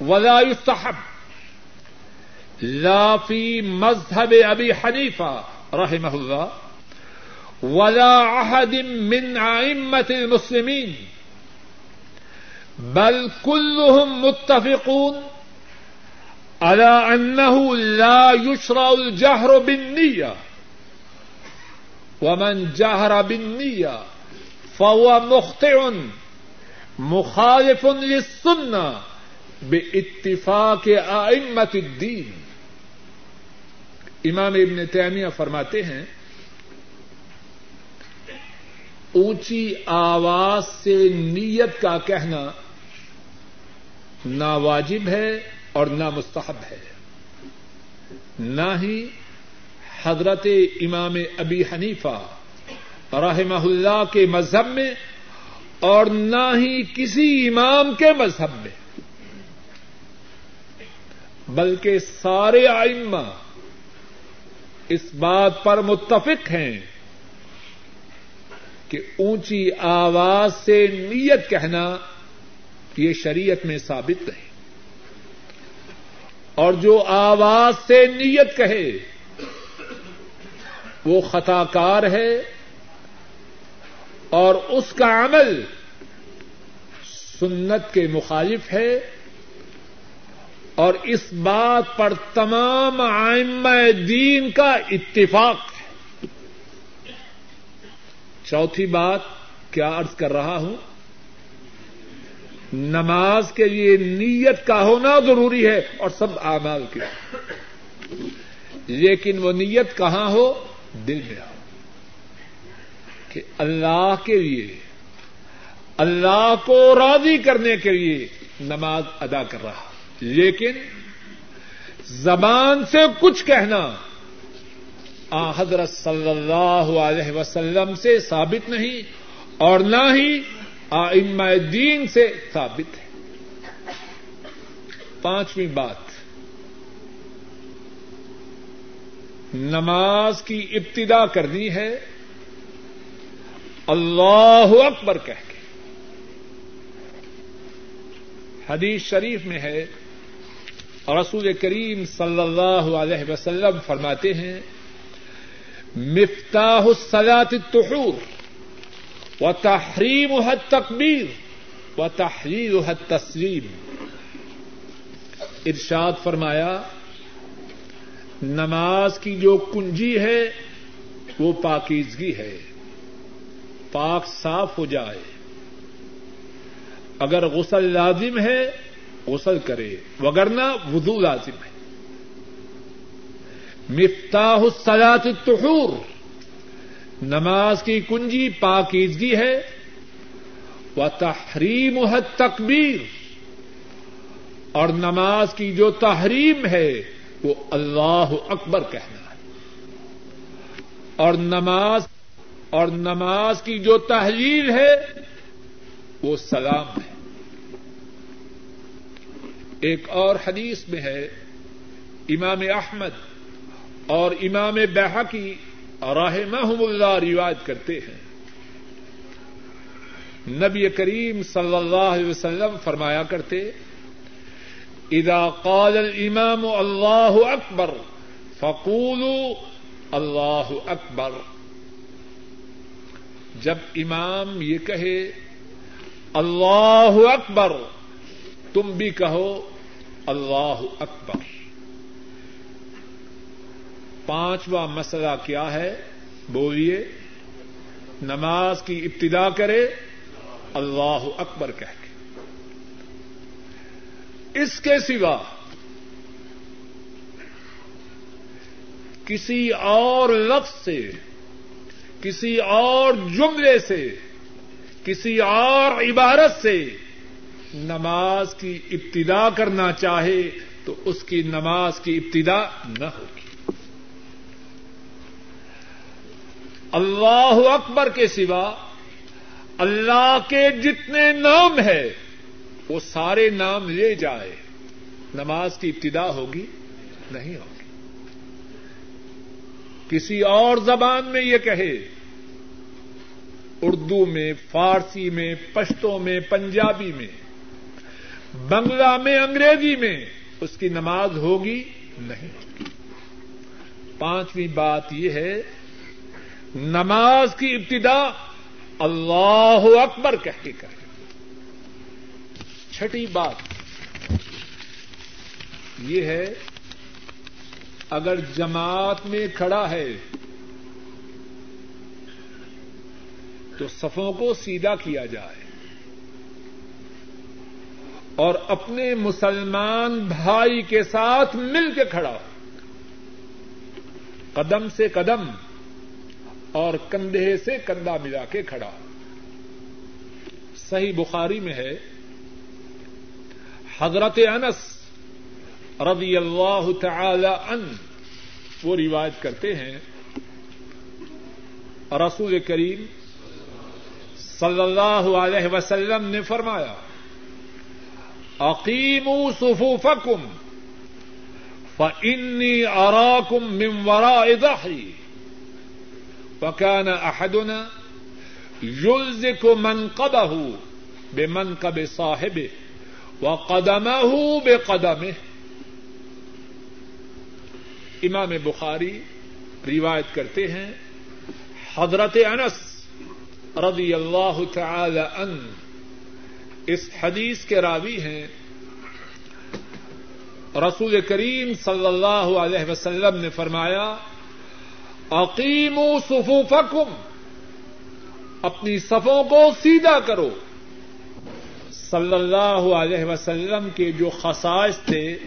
ولا يستحب. لا فی مذہب ابی حنیفہ رحمہ اللہ ولا أحد من أئمة المسلمين. بل كلهم متفقون على أنه لا يشرع الجهر بالنية. ومن جهر بالنية فهو مخطئ، مخالف للسنة باتفاق أئمة الدين۔ امام ابن تیمیہ فرماتے ہیں، اونچی آواز سے نیت کا کہنا نہ واجب ہے اور نہ مستحب ہے۔ نہ ہی حضرت امام ابی حنیفہ رحمہ اللہ کے مذہب میں اور نہ ہی کسی امام کے مذہب میں۔ بلکہ سارے آئمہ اس بات پر متفق ہیں کہ اونچی آواز سے نیت کہنا یہ شریعت میں ثابت نہیں۔ اور جو آواز سے نیت کہے وہ خطا کار ہے اور اس کا عمل سنت کے مخالف ہے اور اس بات پر تمام آئمہ دین کا اتفاق ہے۔ چوتھی بات کیا عرض کر رہا ہوں؟ نماز کے لیے نیت کا ہونا ضروری ہے اور سب اعمال کے لیکن وہ نیت کہاں ہو؟ دل میں ہو کہ اللہ کے لیے، اللہ کو راضی کرنے کے لیے نماز ادا کر رہا۔ لیکن زبان سے کچھ کہنا آ حضرت صلی اللہ علیہ وسلم سے ثابت نہیں اور نہ ہی آئمہ دین سے ثابت ہے۔ پانچویں بات، نماز کی ابتدا کرنی ہے۔ اللہ اکبر کہہ کے۔ حدیث شریف میں ہے، رسول کریم صلی اللہ علیہ وسلم فرماتے ہیں، مفتاح الصلاة الطحور و تحریم حد تقبیر و تحریر حد تسلیم ارشاد فرمایا، نماز کی جو کنجی ہے، وہ پاکیزگی ہے۔ پاک صاف ہو جائے۔ اگر غسل لازم ہے، غسل کرے وگرنا وضو لازم ہے۔ مفتاح الصلاة الطہور۔ نماز کی کنجی پاکیزگی ہے۔ و تحریم تکبیر اور نماز کی جو تحریم ہے، وہ اللہ اکبر کہنا ہے۔ اور نماز اور نماز کی جو تحریر ہے، وہ سلام ہے۔ ایک اور حدیث میں ہے، امام احمد اور امام بحقی راہ محم اللہ روایت کرتے ہیں۔ نبی کریم صلی اللہ علیہ وسلم فرمایا کرتے، اذا قال الامام اللہ اکبر، فقولوا اللہ اکبر۔ جب امام یہ کہے، اللہ اکبر، تم بھی کہو، اللہ اکبر۔ پانچواں مسئلہ کیا ہے؟ بولیے، نماز کی ابتدا کرے، اللہ اکبر کہہ کے۔ اس کے سوا کسی اور لفظ سے کسی اور جملے سے، کسی اور عبارت سے نماز کی ابتدا کرنا چاہے تو اس کی نماز کی ابتدا نہ ہوگی۔ اللہ اکبر کے سوا اللہ کے جتنے نام ہے وہ سارے نام لے جائے۔ نماز کی ابتدا ہوگی، نہیں ہوگی۔ کسی اور زبان میں یہ کہے۔ اردو میں، فارسی میں، پشتوں میں، پنجابی میں، بنگلہ میں، انگریزی میں اس کی نماز ہوگی نہیں۔ پانچویں بات یہ ہے، نماز کی ابتدا اللہ اکبر کہہ کے کرے۔ چھٹی بات یہ ہے اگر جماعت میں کھڑا ہے تو صفوں کو سیدھا کیا جائے اور اپنے مسلمان بھائی کے ساتھ مل کے کھڑا ہو۔ قدم سے قدم اور کندھے سے کندھا ملا کے کھڑا ہو۔ صحیح بخاری میں ہے، حضرت انس رضی اللہ تعالی ان وہ روایت کرتے ہیں، رسول کریم صلی اللہ علیہ وسلم نے فرمایا، اقیموا صفوفکم فانی اراکم من وراء ظهری وكان احدنا يلزك منقبه بمنقب صاحبه وقدمه بقدمه امام بخاری روایت کرتے ہیں، حضرت انس رضی اللہ تعالی عنہ اس حدیث کے راوی ہیں۔ رسول کریم صلی اللہ علیہ وسلم نے فرمایا عقیم صفوفکم، اپنی صفوں کو سیدھا کرو۔ صلی اللہ علیہ وسلم کے جو خصائص تھے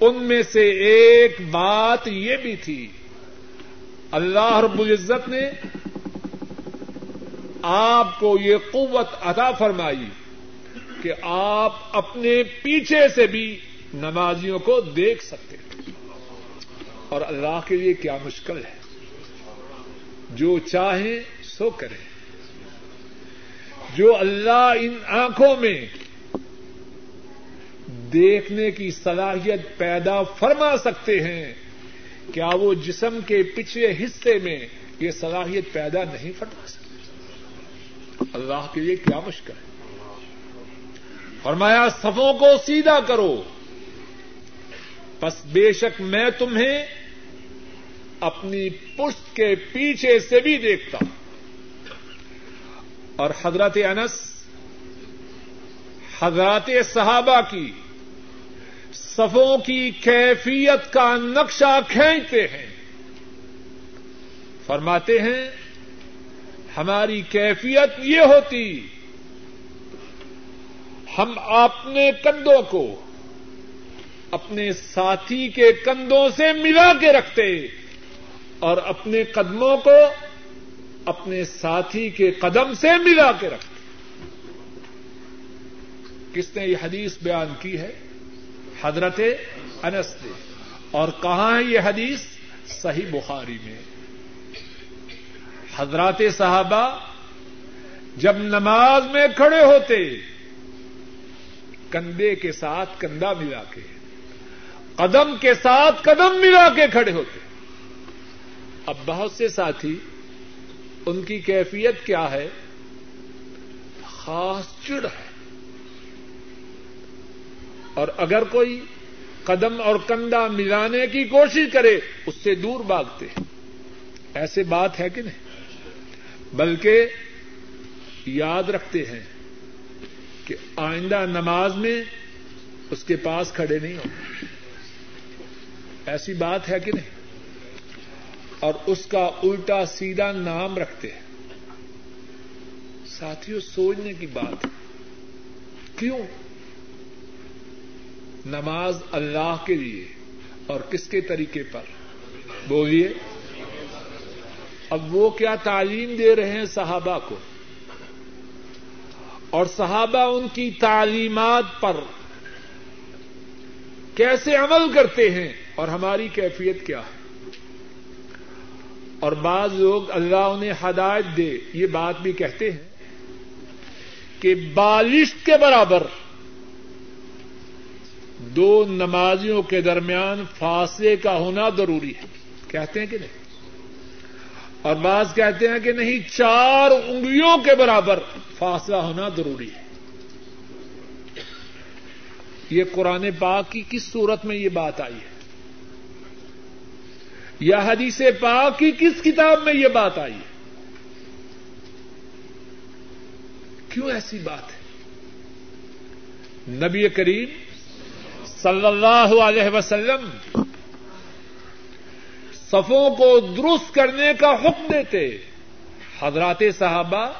ان میں سے ایک بات یہ بھی تھی، اللہ رب العزت نے آپ کو یہ قوت عطا فرمائی کہ آپ اپنے پیچھے سے بھی نمازیوں کو دیکھ سکتے اور اللہ کے لیے کیا مشکل ہے۔ جو چاہیں سو کریں۔ جو اللہ ان آنکھوں میں دیکھنے کی صلاحیت پیدا فرما سکتے ہیں، کیا وہ جسم کے پچھلے حصے میں یہ صلاحیت پیدا نہیں فرما سکتے؟ اللہ کے لیے کیا مشکل ہے؟ فرمایا، صفوں کو سیدھا کرو۔ بس بے شک میں تمہیں اپنی پشت کے پیچھے سے بھی دیکھتا ہوں۔ اور حضرت انس حضرات صحابہ کی صفوں کی کیفیت کا نقشہ کھینچتے ہیں۔ فرماتے ہیں، ہماری کیفیت یہ ہوتی، ہم اپنے کندھوں کو اپنے ساتھی کے کندھوں سے ملا کے رکھتے اور اپنے قدموں کو اپنے ساتھی کے قدم سے ملا کے رکھتے۔ کس نے یہ حدیث بیان کی ہے؟ حضرت انس نے اور کہاں ہے یہ حدیث؟ صحیح بخاری میں۔ حضرات صحابہ جب نماز میں کھڑے ہوتے، کندھے کے ساتھ کندھا ملا کے، قدم کے ساتھ قدم ملا کے کھڑے ہوتے۔ اب بہت سے ساتھی، ان کی کیفیت کیا ہے؟ خاص چڑ ہے۔ اور اگر کوئی قدم اور کندھا ملانے کی کوشش کرے، اس سے دور بھاگتے ایسے بات ہے کہ نہیں؟ بلکہ یاد رکھتے ہیں کہ آئندہ نماز میں اس کے پاس کھڑے نہیں ہوں۔ ایسی بات ہے کہ نہیں؟ اور اس کا الٹا سیدھا نام رکھتے ہیں۔ ساتھیوں سوچنے کی بات کیوں؟ نماز اللہ کے لیے اور کس کے طریقے پر بولیے؟ اب وہ کیا تعلیم دے رہے ہیں صحابہ کو؟ اور صحابہ ان کی تعلیمات پر کیسے عمل کرتے ہیں اور ہماری کیفیت کیا ہے؟ اور بعض لوگ اللہ انہیں ہدایت دے، یہ بات بھی کہتے ہیں کہ بالشت کے برابر دو نمازیوں کے درمیان فاصلے کا ہونا ضروری ہے۔ کہتے ہیں کہ نہیں؟ اور بعض کہتے ہیں کہ نہیں، چار انگلیوں کے برابر فاصلہ ہونا ضروری ہے۔ یہ قرآن پاک کی کس صورت میں یہ بات آئی ہے؟ یا حدیث پاک کی کس کتاب میں یہ بات آئی ہے؟ کیوں ایسی بات ہے؟ نبی کریم صلی اللہ علیہ وسلم، صفوں کو درست کرنے کا حکم دیتے۔ حضرات صحابہ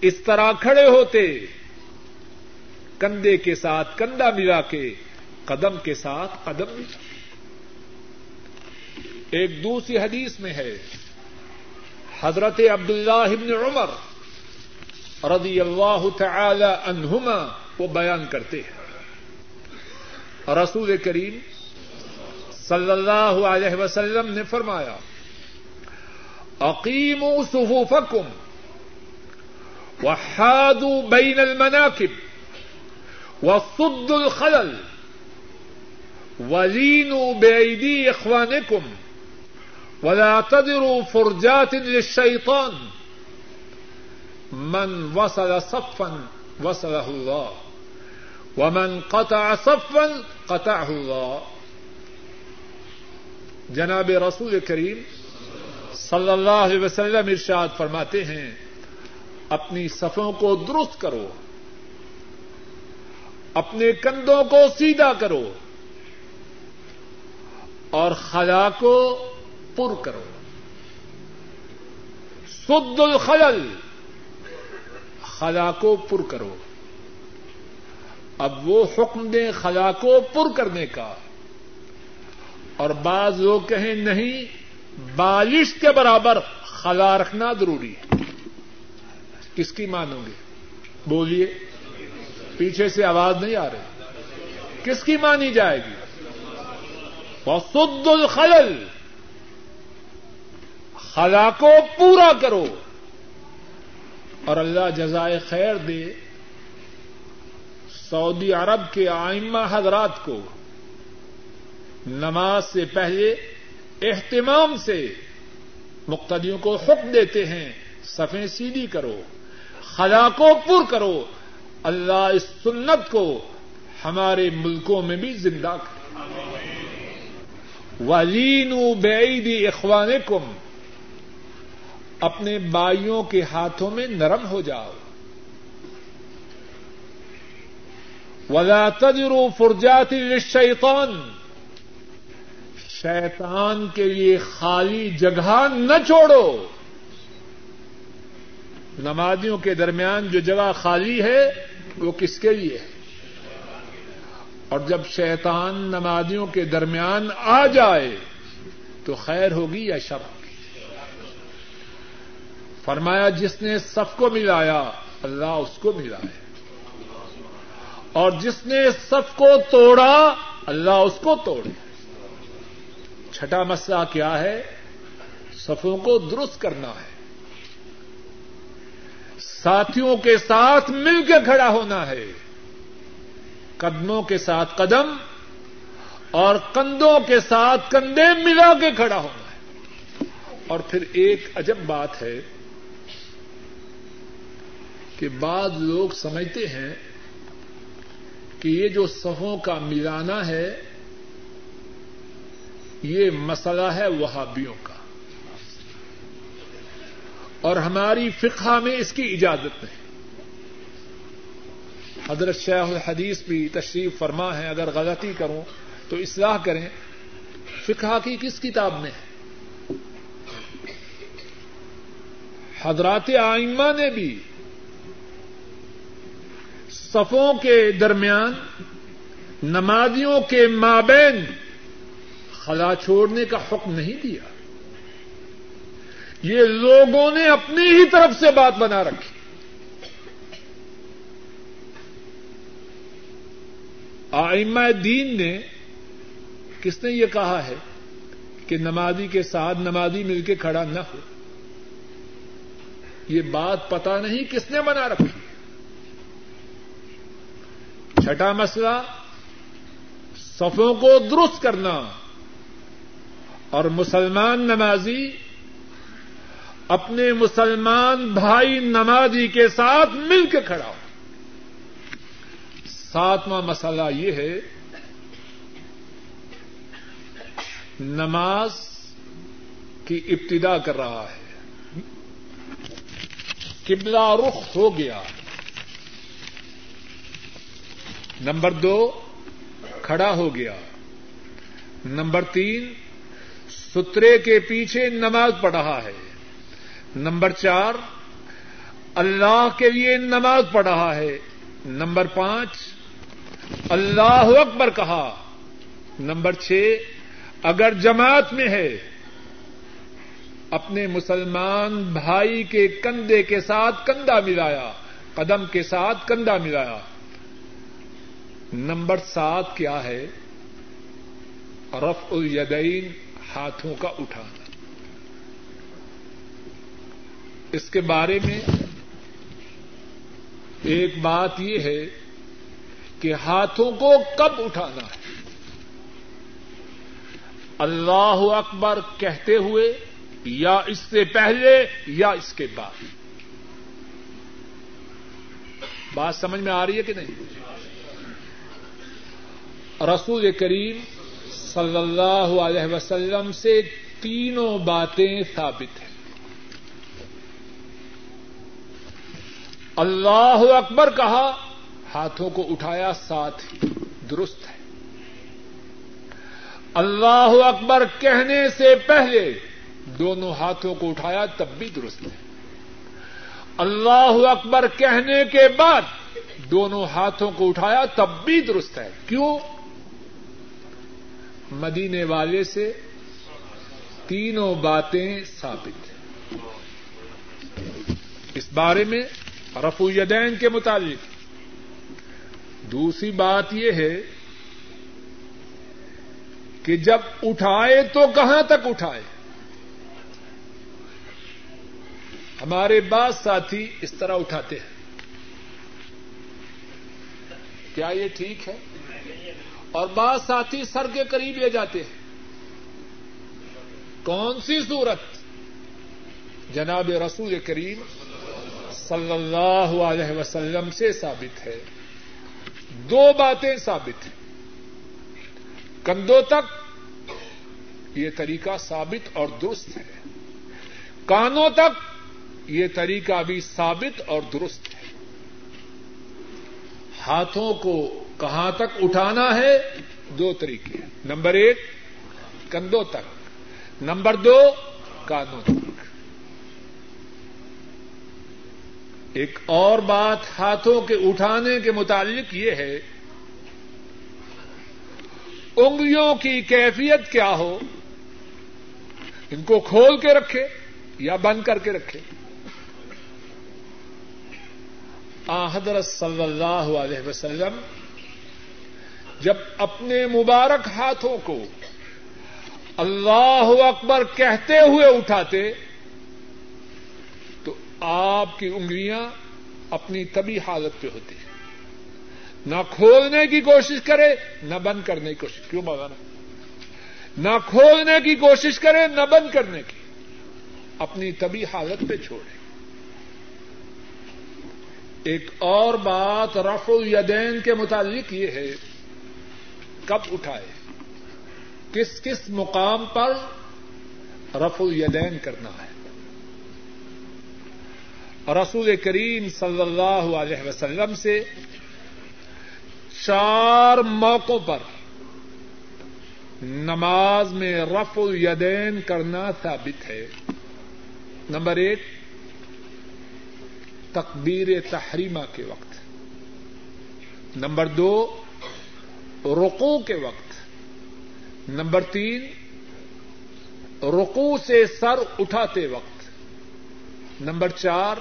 اس طرح کھڑے ہوتے، کندھے کے ساتھ کندھا ملا کے، قدم کے ساتھ قدم ملا۔ ایک دوسری حدیث میں ہے، حضرت عبداللہ ابن عمر رضی اللہ تعالی عنہما وہ بیان کرتے ہیں۔ رسول کریم صلی اللہ علیہ وسلم نے فرمایا عقیم صفوفکم وحادوا بین المناکب وصد الخلل ولینوا بأیدی اخوانکم ولا تدروا فرجات للشيطان من وصل صفا وصله الله ومن قطع صفا قطعه الله۔ جناب رسول کریم صلی اللہ علیہ وسلم ارشاد فرماتے ہیں، اپنی صفوں کو درست کرو، اپنے کندھوں کو سیدھا کرو، اور خلا کو پر کرو۔ سد الخلل، خلا کو پر کرو۔ اب وہ حکم دیں خلا کو پر کرنے کا۔ اور بعض لوگ کہیں نہیں، بالش کے برابر خلا رکھنا ضروری ہے۔ کس کی مانو گے؟ بولیے، پیچھے سے آواز نہیں آ رہی۔ کس کی مانی جائے گی؟ سد الخلل۔ خلا کو پورا کرو۔ اور اللہ جزائے خیر دے۔ سعودی عرب کے آئمہ حضرات کو نماز سے پہلے اہتمام سے مقتدیوں کو حکم دیتے ہیں، صفیں سیدھی کرو خلا کو پر کرو، اللہ اس سنت کو ہمارے ملکوں میں بھی زندہ کرے۔ ولین بعیدی اخوان کم اپنے بائیوں کے ہاتھوں میں نرم ہو جاؤ۔ ولا تجرو فرجاتی شیطان شیطان کے لیے خالی جگہ نہ چھوڑو۔ نمازیوں کے درمیان جو جگہ خالی ہے، وہ کس کے لیے ہے؟ اور جب شیطان نمازیوں کے درمیان آ جائے، تو خیر ہوگی یا شر؟ فرمایا، جس نے سب کو ملایا، اللہ اس کو ملایا اور جس نے سب کو توڑا، اللہ اس کو توڑے۔ چھٹا مسئلہ کیا ہے؟ صفوں کو درست کرنا ہے۔ ساتھیوں کے ساتھ مل کے کھڑا ہونا ہے۔ قدموں کے ساتھ قدم اور کندھوں کے ساتھ کندھے ملا کے کھڑا ہونا ہے۔ اور پھر ایک عجب بات ہے کہ بعض لوگ سمجھتے ہیں کہ یہ جو صفوں کا ملانا ہے، یہ مسئلہ ہے وہابیوں کا۔ اور ہماری فقہ میں اس کی اجازت نہیں حضرت شیخ الحدیث بھی تشریف فرما ہے اگر غلطی کروں تو اصلاح کریں۔ فقہ کی کس کتاب میں ہے؟ حضرات آئمہ نے بھی صفوں کے درمیان، نمازیوں کے مابین خلا چھوڑنے کا حکم نہیں دیا۔ یہ لوگوں نے اپنی ہی طرف سے بات بنا رکھی۔ آئمہ دین نے کس نے یہ کہا ہے کہ نمازی کے ساتھ نمازی مل کے کھڑا نہ ہو؟ یہ بات پتا نہیں کس نے بنا رکھی۔ چھٹا مسئلہ، صفوں کو درست کرنا اور مسلمان نمازی، اپنے مسلمان بھائی نمازی کے ساتھ مل کے کھڑا ہو۔ ساتواں مسئلہ یہ ہے، نماز کی ابتدا کر رہا ہے۔ قبلہ رخ ہو گیا۔ نمبر دو کھڑا ہو گیا۔ نمبر تین، سترے کے پیچھے نماز پڑھ رہا ہے۔ نمبر چار، اللہ کے لیے نماز پڑھ رہا ہے۔ نمبر پانچ، اللہ اکبر کہا۔ نمبر چھ، اگر جماعت میں ہے، اپنے مسلمان بھائی کے کندھے کے ساتھ کندھا ملایا، قدم کے ساتھ کندھا ملایا۔ نمبر سات کیا ہے؟ رف الیدین ہاتھوں کا اٹھانا۔ اس کے بارے میں ایک بات یہ ہے کہ ہاتھوں کو کب اٹھانا ہے؟ اللہ اکبر کہتے ہوئے یا اس سے پہلے یا اس کے بعد۔ بات سمجھ میں آ رہی ہے کہ نہیں؟ رسول کریم صلی اللہ علیہ وسلم سے تینوں باتیں ثابت ہیں۔ اللہ اکبر کہا، ہاتھوں کو اٹھایا، ساتھ ہی۔ درست ہے۔ اللہ اکبر کہنے سے پہلے دونوں ہاتھوں کو اٹھایا، تب بھی درست ہے۔ اللہ اکبر کہنے کے بعد دونوں ہاتھوں کو اٹھایا، تب بھی درست ہے۔ کیوں؟ مدینے والے سے تینوں باتیں ثابت ہیں۔ اس بارے میں رفو یدین کے متعلق۔ دوسری بات یہ ہے کہ جب اٹھائے تو کہاں تک اٹھائے؟ ہمارے بعض ساتھی اس طرح اٹھاتے ہیں۔ کیا یہ ٹھیک ہے؟ اور بعض ساتھی سر کے قریب لے جاتے ہیں۔ کون سی صورت؟ جناب رسول کریم صلی اللہ علیہ وسلم سے ثابت ہے۔ دو باتیں ثابت ہیں۔ کندھوں تک یہ طریقہ ثابت اور درست ہے۔ کانوں تک یہ طریقہ بھی ثابت اور درست ہے۔ ہاتھوں کو کہاں تک اٹھانا ہے؟ دو طریقے نمبر ایک، کندھوں تک۔ نمبر دو، کانوں تک۔ ایک اور بات ہاتھوں کے اٹھانے کے متعلق یہ ہے، انگلیوں کی کیفیت کیا ہو؟ ان کو کھول کے رکھے یا بند کر کے رکھے؟ حضرت صلی اللہ علیہ وسلم جب اپنے مبارک ہاتھوں کو اللہ اکبر کہتے ہوئے اٹھاتے، تو آپ کی انگلیاں اپنی طبی حالت پہ ہوتی ہیں۔ نہ کھولنے کی کوشش کرے، نہ بند کرنے کی کوشش۔ کیوں بغانا نہ کھولنے کی کوشش کرے، نہ بند کرنے کی۔ اپنی طبی حالت پہ چھوڑے۔ ایک اور بات رف الیدین کے متعلق یہ ہے۔ کب اٹھائے؟ کس کس مقام پر رف الیدین کرنا ہے؟ رسول کریم صلی اللہ علیہ وسلم سے چار موقعوں پر نماز میں رف الیدین کرنا ثابت ہے۔ نمبر ایک تقبیر تحریمہ کے وقت۔ نمبر دو رقو کے وقت۔ نمبر تین رقو سے سر اٹھاتے وقت۔ نمبر چار،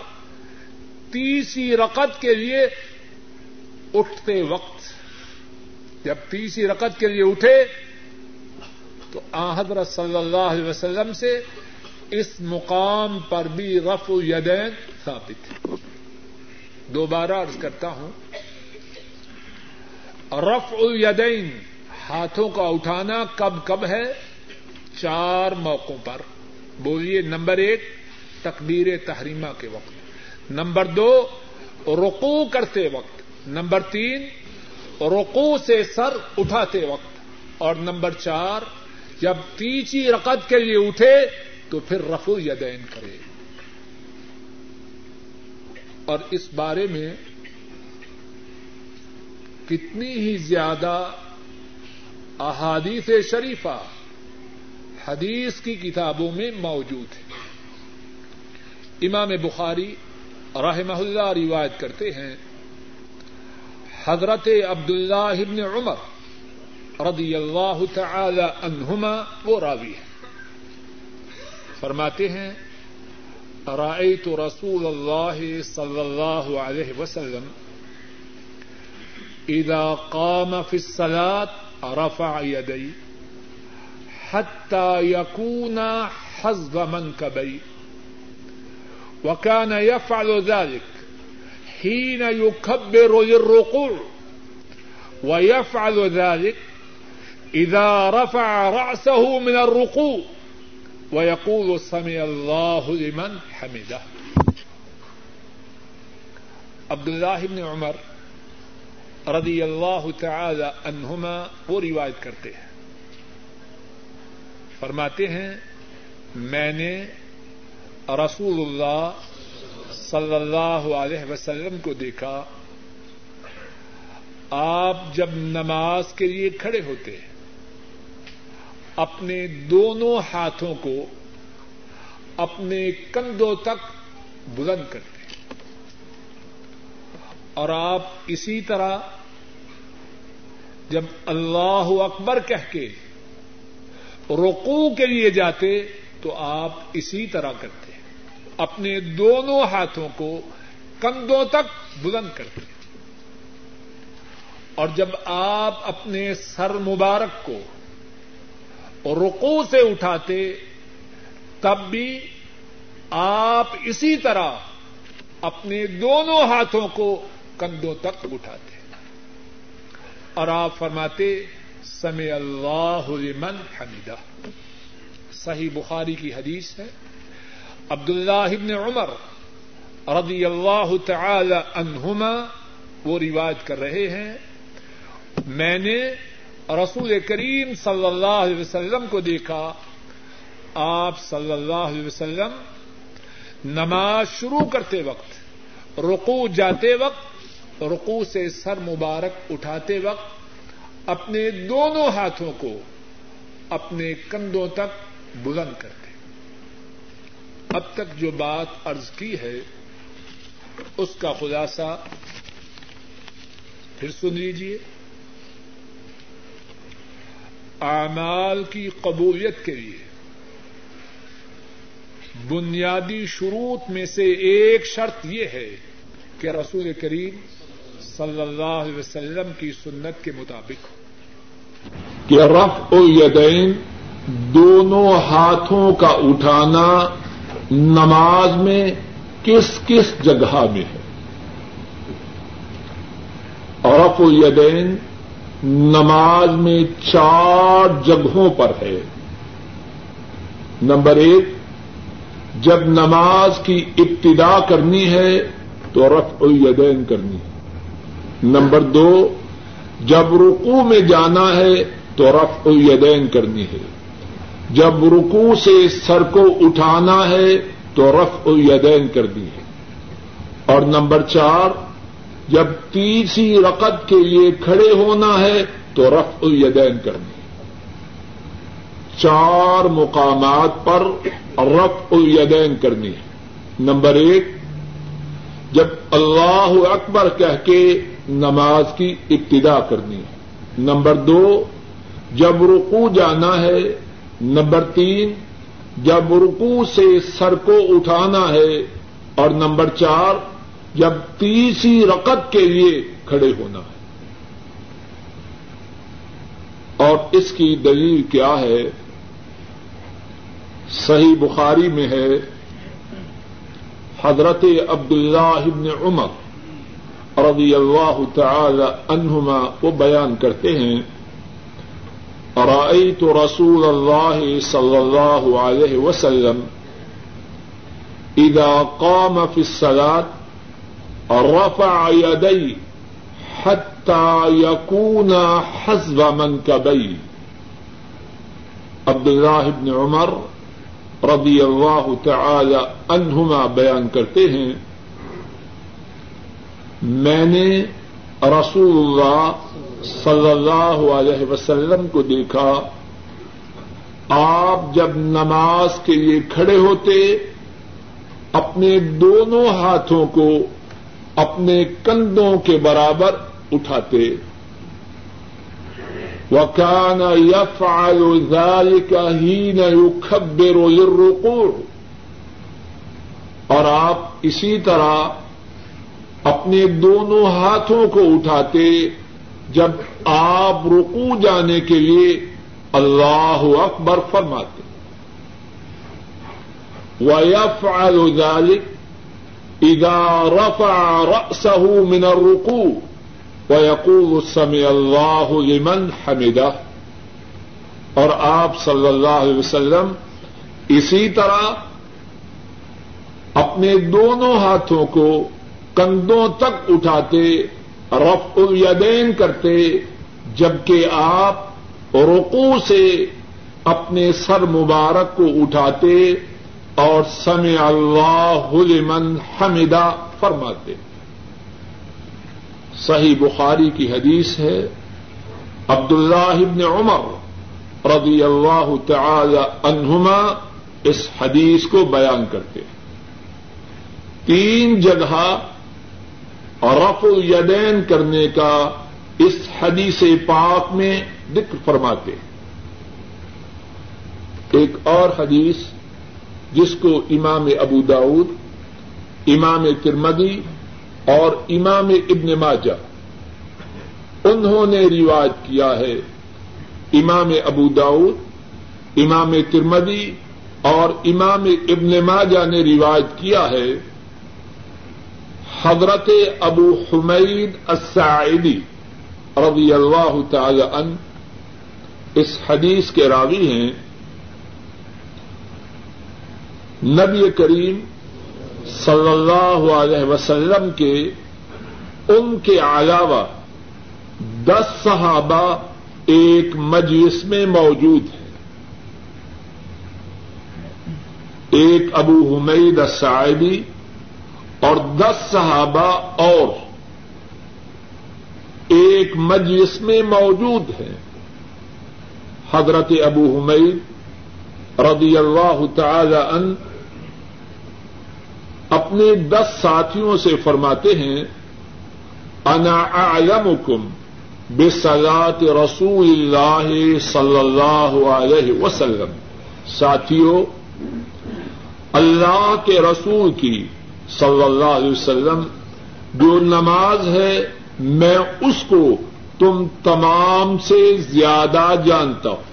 تیسری رقط کے لیے اٹھتے وقت۔ جب تیسری رقط کے لیے اٹھے، تو حضرت صلی اللہ علیہ وسلم سے اس مقام پر بھی رف یدین ثابت ہے۔ دوبارہ ارض کرتا ہوں رف الیدین ہاتھوں کا اٹھانا کب کب ہے؟ چار موقعوں پر۔ بولیے نمبر ایک تقبیر تحریمہ کے وقت۔ نمبر دو رقو کرتے وقت۔ نمبر تین رقو سے سر اٹھاتے وقت۔ اور نمبر چار، جب تیسری رقط کے لیے اٹھے، تو پھر رفو یدین کرے۔ اور اس بارے میں کتنی ہی زیادہ احادیث شریفہ حدیث کی کتابوں میں موجود ہے امام بخاری رحمہ اللہ روایت کرتے ہیں، حضرت عبد اللہ عمر رضی اللہ تعالی عنہما وہ راوی ہے فرماتے ہیں رأيت رسول الله صلى الله عليه وسلم إذا قام في الصلاة رفع يدي حتى يكون حزب منكبي وكان يفعل ذلك حين يكبر للركوع. ويفعل ذلك إذا رفع رأسه من الركوع. ويقول سمع الله لمن حمده. عبد اللہ ابن عمر رضی اللہ تعالی عنہما وہ روایت کرتے ہیں۔ فرماتے ہیں، میں نے رسول اللہ صلی اللہ علیہ وسلم کو دیکھا۔ آپ جب نماز کے لیے کھڑے ہوتے ہیں، اپنے دونوں ہاتھوں کو اپنے کندھوں تک بلند کرتے اور آپ اسی طرح جب اللہ اکبر کہہ کے رقو کے لیے جاتے تو آپ اسی طرح کرتے اپنے دونوں ہاتھوں کو کندھوں تک بلند کرتے اور جب آپ اپنے سر مبارک کو رقو سے اٹھاتے تب بھی آپ اسی طرح اپنے دونوں ہاتھوں کو کندھوں تک اٹھاتے اور آپ فرماتے سمے اللہ لمن حمیدہ. صحیح بخاری کی حدیث ہے۔ عبد اللہ ابن عمر رضی اللہ تعالی عنہما وہ روایت کر رہے ہیں، میں نے رسول کریم صلی اللہ علیہ وسلم کو دیکھا۔ آپ صلی اللہ علیہ وسلم نماز شروع کرتے وقت رقو جاتے وقت رقو سے سر مبارک اٹھاتے وقت اپنے دونوں ہاتھوں کو اپنے کندھوں تک بلند کرتے۔ اب تک جو بات ارض کی ہے، اس کا خلاصہ پھر سن لیجیے اعمال کی قبولیت کے لیے بنیادی شروط میں سے ایک شرط یہ ہے کہ رسول کریم صلی اللہ علیہ وسلم کی سنت کے مطابق ہو۔ کہ رف و یدین دونوں ہاتھوں کا اٹھانا نماز میں کس کس جگہ میں ہے؟ رف و یدین نماز میں چار جگہوں پر ہے۔ نمبر ایک، جب نماز کی ابتدا کرنی ہے تو رف الیدین کرنی ہے۔ نمبر دو، جب رکو میں جانا ہے تو رف الیدین کرنی ہے۔ جب رکو سے سر کو اٹھانا ہے تو رف الیدین کرنی ہے۔ اور نمبر چار، جب تیسری رقط کے لیے کھڑے ہونا ہے تو رف الیدین کرنی چار مقامات پر رف الیدین کرنی ہے۔ نمبر ایک، جب اللہ اکبر کہہ کے نماز کی ابتدا کرنی ہے۔ نمبر دو، جب رکو جانا ہے، نمبر تین، جب رکو سے سر کو اٹھانا ہے، اور نمبر چار، جب تیسری رقط کے لیے کھڑے ہونا ہے۔ اور اس کی دلیل کیا ہے؟ صحیح بخاری میں ہے، حضرت عبد اللہ ابن عمر رضی اللہ تعالی عنہما وہ بیان کرتے ہیں رأيت رسول اللہ صلی اللہ علیہ وسلم اذا قام في الصلاة رفع يديه حتى يكون حسب منكبيه عبد الله بن عمر رضی اللہ تعالی عنہما بیان کرتے ہیں میں نے رسول اللہ صلی اللہ علیہ وسلم کو دیکھا۔ آپ جب نماز کے لیے کھڑے ہوتے، اپنے دونوں ہاتھوں کو اپنے کندھوں کے برابر اٹھاتے۔ وكان يفعل ذلك حين يكبر للركوع اور آپ اسی طرح اپنے دونوں ہاتھوں کو اٹھاتے جب آپ رکو جانے کے لیے اللہ اکبر فرماتے۔ ويفعل ذلك اذا رفع رأسه من الركوع ويقول سمع اللہ لمن حمدہ اور آپ صلی اللہ علیہ وسلم اسی طرح اپنے دونوں ہاتھوں کو کندھوں تک اٹھاتے رف الیدین کرتے، جبکہ آپ رقو سے اپنے سر مبارک کو اٹھاتے اور سمع اللہ لمن حمدہ فرماتے۔ صحیح بخاری کی حدیث ہے، عبداللہ ابن عمر رضی اللہ تعالی عنہما اس حدیث کو بیان کرتے ہیں۔ تین جگہ رف الیدین کرنے کا اس حدیث پاک میں ذکر فرماتے ہیں۔ ایک اور حدیث جس کو امام ابو داود امام ترمدی اور امام ابن ماجہ انہوں نے رواج کیا ہے۔ امام ابو داود امام ترمدی اور امام ابن ماجہ نے رواج کیا ہے۔ حضرت ابو حمید السعیدی رضی اللہ تعالی عنہ اس حدیث کے راوی ہیں۔ نبی کریم صلی اللہ علیہ وسلم کے ان کے علاوہ دس صحابہ ایک مجلس میں موجود ہیں۔ ایک ابو حمید السعیدی اور دس صحابہ اور ایک مجلس میں موجود ہیں۔ حضرت ابو حمید رضی اللہ تعالی عنہ اپنے دس ساتھیوں سے فرماتے ہیں، انا اعلمکم بسلات رسول اللہ صلی اللہ علیہ وسلم۔ ساتھیوں، اللہ کے رسول کی صلی اللہ علیہ وسلم، جو نماز ہے، میں اس کو تم تمام سے زیادہ جانتا ہوں۔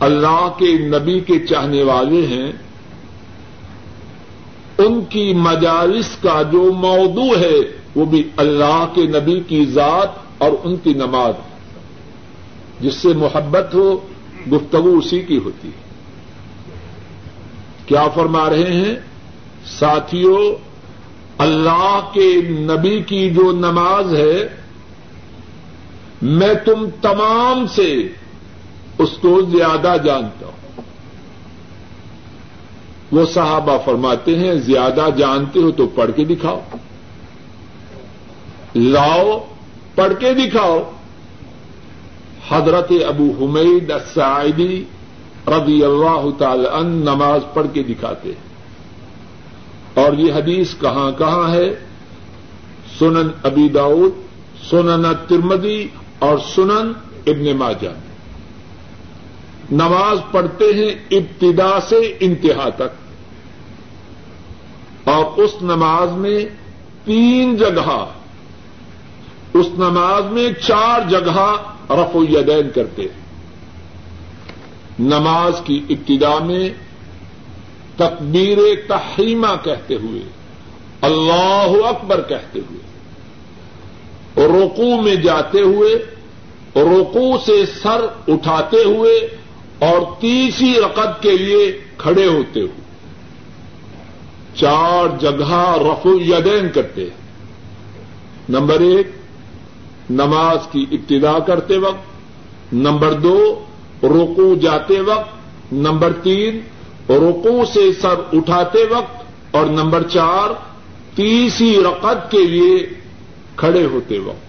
اللہ کے نبی کے چاہنے والے ہیں۔ ان کی مجالس کا جو موضوع ہے، وہ بھی اللہ کے نبی کی ذات اور ان کی نماز۔ جس سے محبت ہو، گفتگو اسی کی ہوتی ہے۔ کیا فرما رہے ہیں؟ ساتھیوں اللہ کے نبی کی جو نماز ہے، میں تم تمام سے اس کو زیادہ جانتا ہوں۔ وہ صحابہ فرماتے ہیں، زیادہ جانتے ہو تو پڑھ کے دکھاؤ۔ لاؤ، پڑھ کے دکھاؤ۔ حضرت ابو حمید السعیدی رضی اللہ تعالی ان نماز پڑھ کے دکھاتے ہیں۔ اور یہ حدیث کہاں کہاں ہے؟ سنن ابی داؤد، سنن ترمدی اور سنن ابن ماجہ۔ نماز پڑھتے ہیں ابتدا سے انتہا تک۔ اور اس نماز میں تین جگہ، اس نماز میں چار جگہ رف الیدین کرتے ہیں۔ نماز کی ابتدا میں تکبیر تحریمہ کہتے ہوئے، اللہ اکبر کہتے ہوئے رقو میں جاتے ہوئے رقو سے سر اٹھاتے ہوئے، اور تیسری رقط کے لیے کھڑے ہوتے ہوئے۔ چار جگہ رفو یدین کرتے ہیں۔ نمبر ایک، نماز کی ابتدا کرتے وقت، نمبر دو رکو جاتے وقت نمبر تین رکو سے سر اٹھاتے وقت اور نمبر چار تیسری رقط کے لیے کھڑے ہوتے وقت۔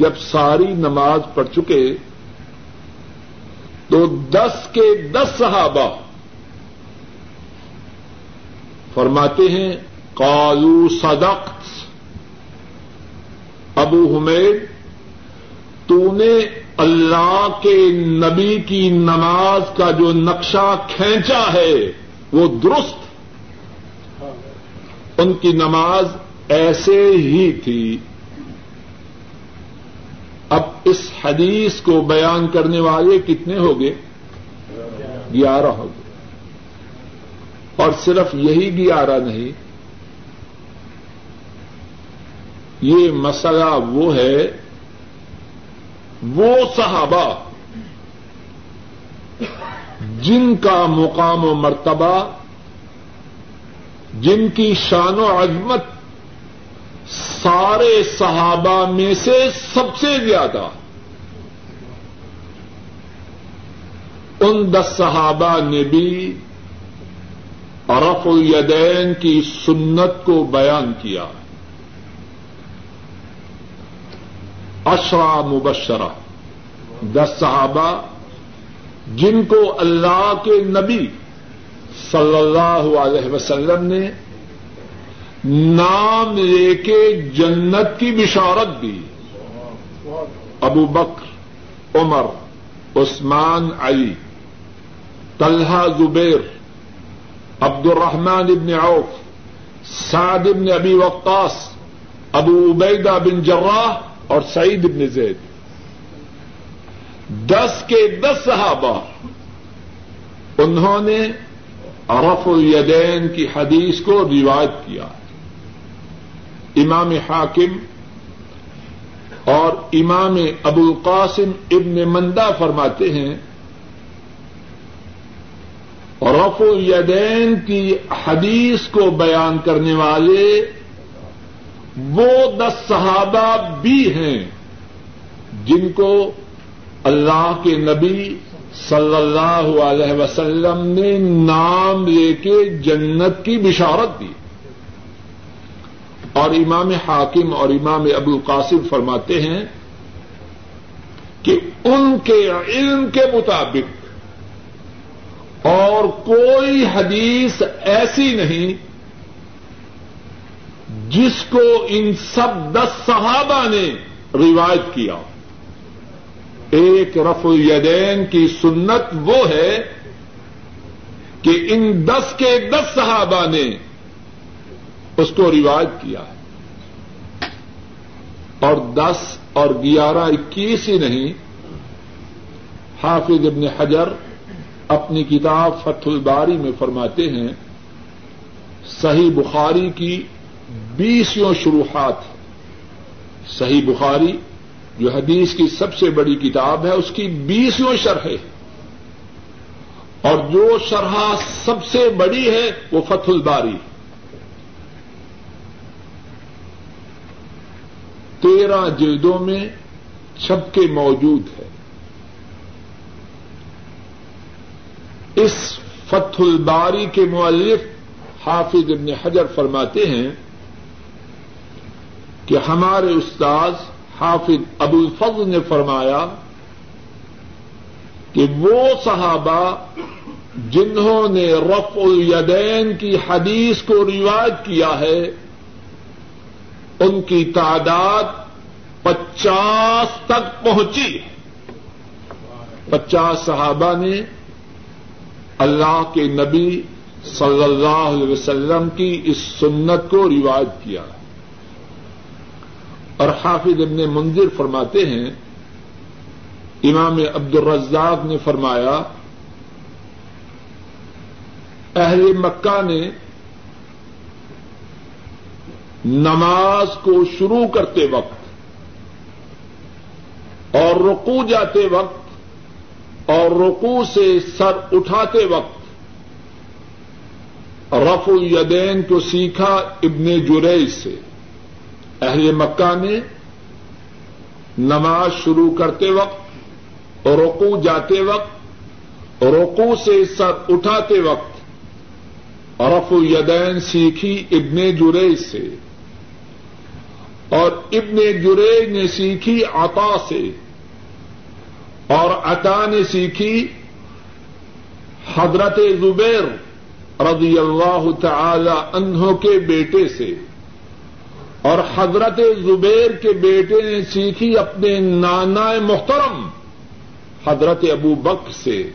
جب ساری نماز پڑھ چکے، تو دس کے دس صحابہ فرماتے ہیں کالو صدقت، ابو حمید، تو نے اللہ کے نبی کی نماز کا جو نقشہ کھینچا ہے، وہ درست۔ ان کی نماز ایسے ہی تھی۔ اب اس حدیث کو بیان کرنے والے کتنے ہو گئے؟ گیارہ ہو گئے۔ اور صرف یہی گیارہ نہیں، یہ مسئلہ وہ ہے وہ صحابہ جن کا مقام و مرتبہ، جن کی شان و عظمت سارے صحابہ میں سے سب سے زیادہ، ان دس صحابہ نے بھی رف الیدین کی سنت کو بیان کیا۔ اشرا مبشرہ۔ دس صحابہ جن کو اللہ کے نبی صلی اللہ علیہ وسلم نے نام لے کے جنت کی بشارت دی۔ ابو بکر، عمر، عثمان، علی، طلحہ، زبیر عبد الرحمان ابن عوف، سعد ابن ابی وقاص، ابو عبیدہ بن جراح اور سعید ابن زید۔ دس کے دس صحابہ، انہوں نے رف الیدین کی حدیث کو روایت کیا۔ امام حاکم اور امام ابو القاسم ابن مندہ فرماتے ہیں رف الیدین کی حدیث کو بیان کرنے والے وہ دس صحابہ بھی ہیں جن کو اللہ کے نبی صلی اللہ علیہ وسلم نے نام لے کے جنت کی بشارت دی۔ اور امام حاکم اور امام ابو القاسم فرماتے ہیں کہ ان کے علم کے مطابق اور کوئی حدیث ایسی نہیں جس کو ان سب دس صحابہ نے روایت کیا۔ ایک رف الیدین کی سنت وہ ہے کہ ان دس کے دس صحابہ نے اس کو روایت کیا۔ ہے اور دس اور گیارہ اکیس ہی نہیں، حافظ ابن حجر اپنی کتاب فتح الباری میں فرماتے ہیں، صحیح بخاری کی بیسوں شروحات صحیح بخاری، جو حدیث کی سب سے بڑی کتاب ہے، اس کی بیسوں شرح اور جو شرح سب سے بڑی ہے، وہ فتح الباری۔ تیرہ جلدوں میں چھپ کے موجود ہے اس فتح الباری کے مؤلف حافظ ابن حجر فرماتے ہیں کہ ہمارے استاذ حافظ ابو الفضل نے فرمایا کہ وہ صحابہ جنہوں نے رف الیدین کی حدیث کو روایت کیا ہے، ان کی تعداد پچاس تک پہنچی۔ پچاس صحابہ نے اللہ کے نبی صلی اللہ علیہ وسلم کی اس سنت کو روایت کیا۔ اور حافظ ابن منظر فرماتے ہیں، امام عبد الرزاق نے فرمایا، اہل مکہ نے نماز کو شروع کرتے وقت اور رکو جاتے وقت اور رکو سے سر اٹھاتے وقت رف الیدین کو سیکھا ابن جریج سے۔ اہل مکہ نے نماز شروع کرتے وقت روکو جاتے وقت روکو سے سر اٹھاتے وقت رف الیدین سیکھی ابن جریج سے اور ابن جریج نے سیکھی عطا سے اور عطا نے سیکھی حضرت زبیر رضی اللہ تعالی عنہ کے بیٹے سے۔ اور حضرت زبیر کے بیٹے نے سیکھی اپنے نانا محترم حضرت ابو بک سے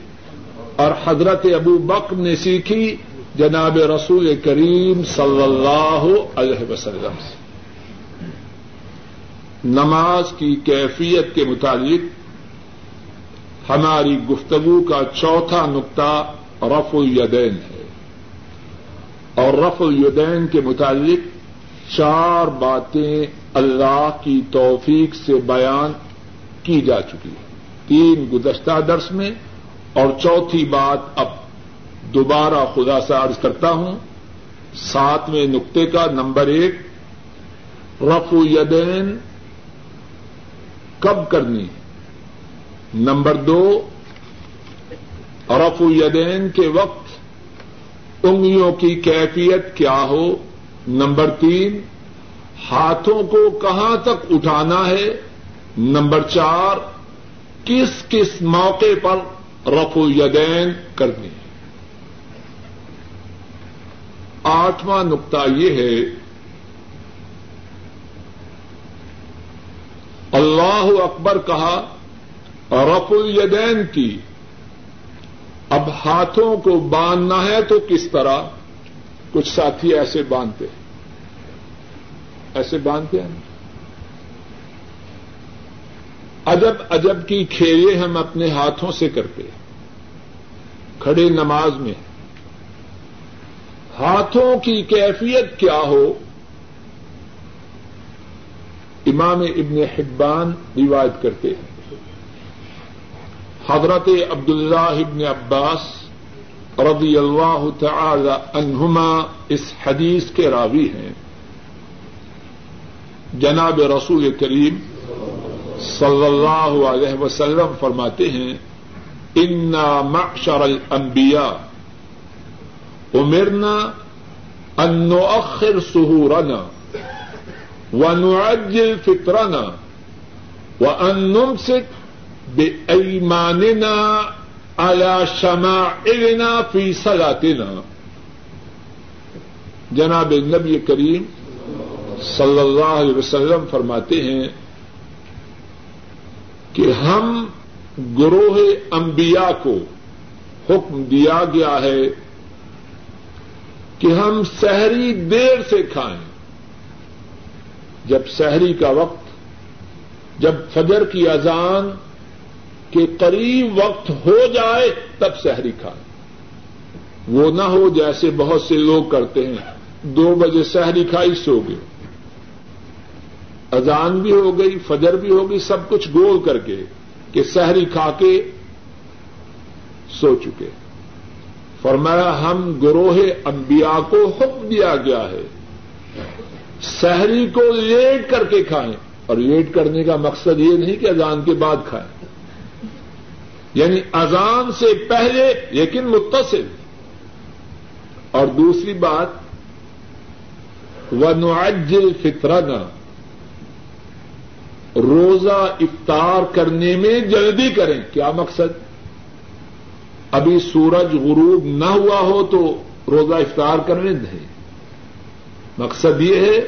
اور حضرت ابو بک نے سیکھی جناب رسول کریم صلی اللہ علیہ وسلم سے۔ نماز کی کیفیت کے متعلق ہماری گفتگو کا چوتھا نقطہ رف الیدین ہے اور رف الیدین کے متعلق چار باتیں اللہ کی توفیق سے بیان کی جا چکی ہیں۔ تین گزشتہ درس میں اور چوتھی بات اب دوبارہ خدا سے عرض کرتا ہوں۔ ساتویں نقطے کا نمبر ایک رف یدین کب کرنی نمبر دو رف یدین کے وقت انگلیوں کی کیفیت کیا ہو؟ نمبر تین، ہاتھوں کو کہاں تک اٹھانا ہے؟ نمبر چار، کس کس موقع پر رف یدین کرنی ہے؟ آٹھواں نقطہ یہ ہے، اللہ اکبر کہا رف الیدین کی، اب ہاتھوں کو باندھنا ہے تو کس طرح؟ کچھ ساتھی ایسے باندھتے ہیں۔ ایسے باندھتے ہیں۔ ادب ادب کی کھیلے ہم اپنے ہاتھوں سے کرتے کھڑے نماز میں۔ ہاتھوں کی کیفیت کیا ہو؟ امام ابن حبان روایت کرتے ہیں۔ حضرت عبداللہ ابن عباس رضی اللہ تعالی عنہما اس حدیث کے راوی ہیں۔ جناب رسول کریم صلی اللہ علیہ وسلم فرماتے ہیں، انا معشر الانبیاء امرنا ان نؤخر سہورنا ونعجل فطرنا وان نمسك بأيماننا على شمائلنا في صلاتنا۔ جناب نبی کریم صلی اللہ علیہ وسلم فرماتے ہیں کہ ہم گروہ انبیاء کو حکم دیا گیا ہے کہ ہم سحری دیر سے کھائیں۔ جب سحری کا وقت، جب فجر کی اذان کے قریب وقت ہو جائے تب سحری کھائیں وہ نہ ہو جیسے بہت سے لوگ کرتے ہیں۔ دو بجے سحری کھائی سو گئے۔ اذان بھی ہو گئی، فجر بھی ہو گئی، سب کچھ گول کر کے کہ سحری کھا کے سو چکے۔ فرمایا، ہم گروہ انبیاء کو حکم دیا گیا ہے، سحری کو لیٹ کر کے کھائیں۔ اور لیٹ کرنے کا مقصد یہ نہیں کہ اذان کے بعد کھائیں۔ یعنی اذان سے پہلے لیکن متصل۔ اور دوسری بات و نعجل فطرنا روزہ افطار کرنے میں جلدی کریں۔ کیا مقصد؟ ابھی سورج غروب نہ ہوا ہو تو روزہ افطار کرنے دیں مقصد یہ ہے،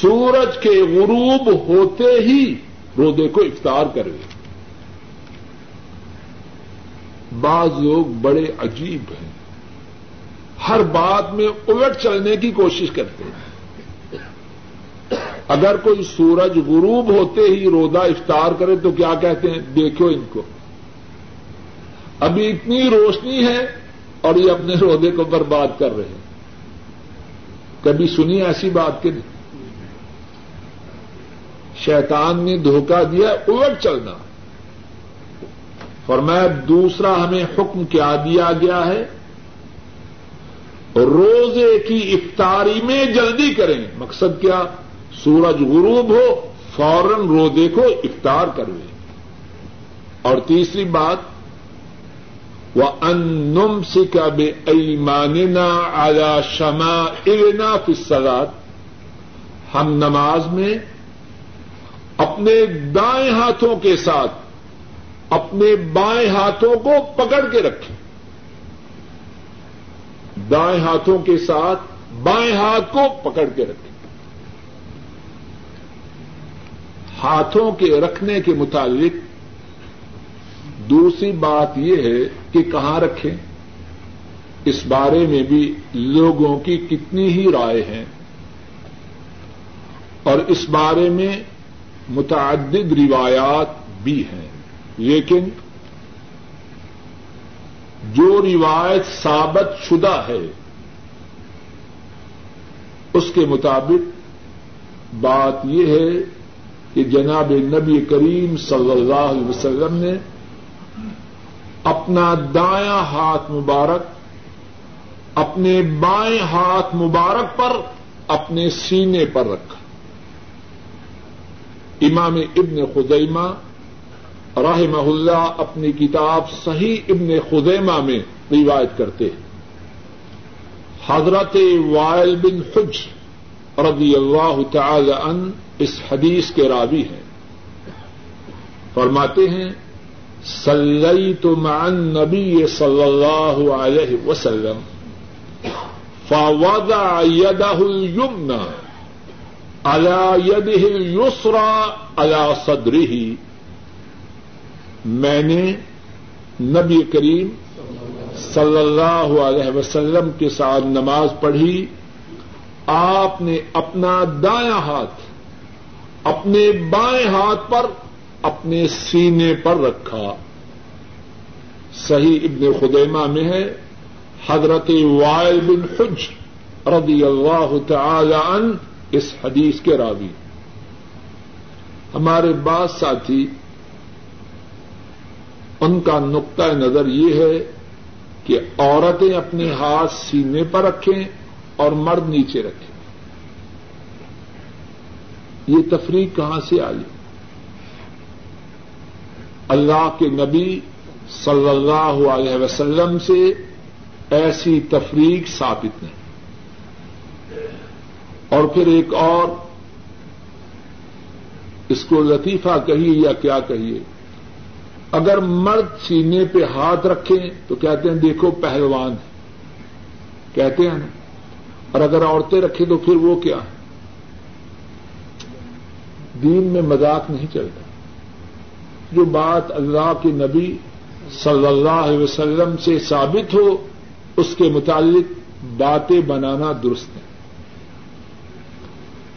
سورج کے غروب ہوتے ہی روزے کو افطار کرے بعض لوگ بڑے عجیب ہیں۔ ہر بات میں الٹ چلنے کی کوشش کرتے ہیں۔ اگر کوئی سورج غروب ہوتے ہی روزہ افطار کرے تو کیا کہتے ہیں؟ دیکھو ان کو۔ ابھی اتنی روشنی ہے اور یہ اپنے روزے کو برباد کر رہے ہیں۔ کبھی سنی ایسی بات کہ نہیں؟ شیطان نے دھوکہ دیا، الٹ چلنا۔ فرمایا دوسرا ہمیں حکم کیا دیا گیا ہے روزے کی افطاری میں جلدی کریں مقصد کیا سورج غروب ہو فوراً روزے کو افطار کروے اور تیسری بات وہ انم سکا بے ایماننا آیا شما ارنا فصلات ہم نماز میں اپنے دائیں ہاتھوں کے ساتھ اپنے بائیں ہاتھوں کو پکڑ کے رکھیں۔ دائیں ہاتھوں کے ساتھ بائیں ہاتھ کو پکڑ کے رکھیں۔ ہاتھوں کے رکھنے کے متعلق دوسری بات یہ ہے کہ کہاں رکھیں؟ اس بارے میں بھی لوگوں کی کتنی ہی رائے ہیں۔ اور اس بارے میں متعدد روایات بھی ہیں۔ لیکن جو روایت ثابت شدہ ہے، اس کے مطابق بات یہ ہے کہ جناب نبی کریم صلی اللہ علیہ وسلم نے اپنا دایاں ہاتھ مبارک، اپنے بائیں ہاتھ مبارک پر اپنے سینے پر رکھا۔ امام ابن خدیمہ رحمہ اللہ اپنی کتاب صحیح ابن خدیمہ میں روایت کرتے ہیں۔ حضرت وائل بن حج رضی اللہ تعالی ان اس حدیث کے راوی ہیں۔ فرماتے ہیں سلئی تو مان نبی صلی اللہ علیہ وسلم، فوضع يده اليمنى على يده اليسرى على صدره میں نے نبی کریم صلی اللہ علیہ وسلم کے ساتھ نماز پڑھی۔ آپ نے اپنا دایاں ہاتھ اپنے بائیں ہاتھ پر اپنے سینے پر رکھا۔ صحیح ابن خدیمہ میں ہے۔ حضرت وائل بن حج رضی اللہ تعالی ان اس حدیث کے راوی۔ ہمارے بعض ساتھی ان کا نقطۂ نظر یہ ہے کہ عورتیں اپنے ہاتھ سینے پر رکھیں اور مرد نیچے رکھیں۔ یہ تفریح کہاں سے آئی؟ اللہ کے نبی صلی اللہ علیہ وسلم سے ایسی تفریق ثابت نہیں۔ اور پھر ایک اور، اس کو لطیفہ کہیے یا کیا کہیے؟ اگر مرد سینے پہ ہاتھ رکھیں تو کہتے ہیں دیکھو پہلوان ہے۔ کہتے ہیں نا۔ اور اگر عورتیں رکھیں تو پھر وہ کیا ہے؟ دین میں مذاق نہیں چلتا۔ جو بات اللہ کے نبی صلی اللہ علیہ وسلم سے ثابت ہو، اس کے متعلق باتیں بنانا درست ہے۔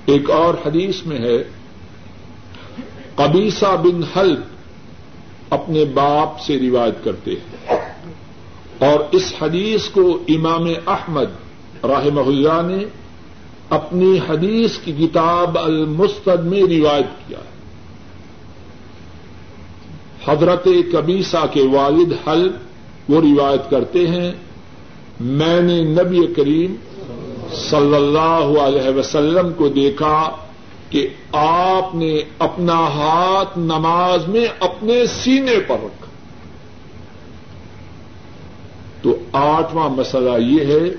ایک اور حدیث میں ہے قبیسہ بن حل اپنے باپ سے روایت کرتے ہیں۔ اور اس حدیث کو امام احمد رحمہ اللہ نے اپنی حدیث کی کتاب المستد میں روایت کیا ہے۔ حضرت کبیسا کے والد حل وہ روایت کرتے ہیں، میں نے نبی کریم صلی اللہ علیہ وسلم کو دیکھا کہ آپ نے اپنا ہاتھ نماز میں اپنے سینے پر رکھا۔ تو آٹھواں مسئلہ یہ ہے،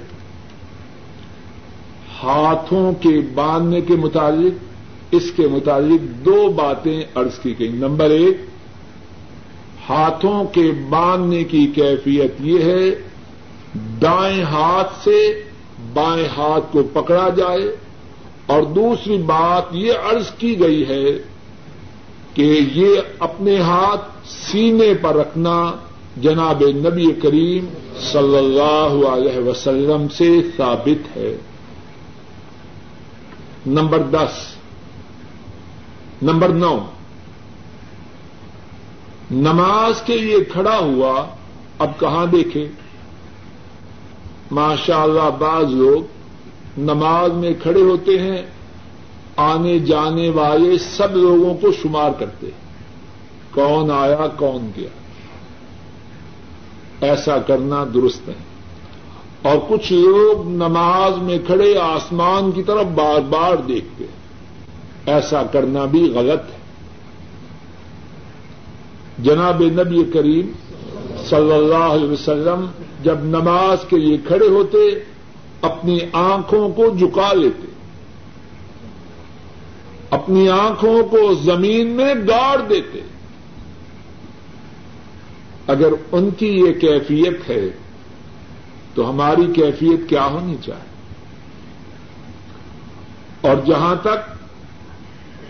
ہاتھوں کے باندھنے کے متعلق، اس کے متعلق دو باتیں ارض کی گئی نمبر ایک، ہاتھوں کے باندھنے کی کیفیت یہ ہے، دائیں ہاتھ سے بائیں ہاتھ کو پکڑا جائے اور دوسری بات یہ عرض کی گئی ہے کہ یہ اپنے ہاتھ سینے پر رکھنا جناب نبی کریم صلی اللہ علیہ وسلم سے ثابت ہے۔ نمبر دس۔ نمبر نو۔ نماز کے لیے کھڑا ہوا، اب کہاں دیکھے ماشاء اللہ بعض لوگ نماز میں کھڑے ہوتے ہیں، آنے جانے والے سب لوگوں کو شمار کرتے ہیں۔ کون آیا، کون گیا؟ ایسا کرنا درست ہے اور کچھ لوگ نماز میں کھڑے آسمان کی طرف بار بار دیکھتے ایسا کرنا بھی غلط ہے۔ جناب نبی کریم صلی اللہ علیہ وسلم جب نماز کے لیے کھڑے ہوتے اپنی آنکھوں کو جھکا لیتے، اپنی آنکھوں کو زمین میں گاڑ دیتے۔ اگر ان کی یہ کیفیت ہے، تو ہماری کیفیت کیا ہونی چاہیے؟ اور جہاں تک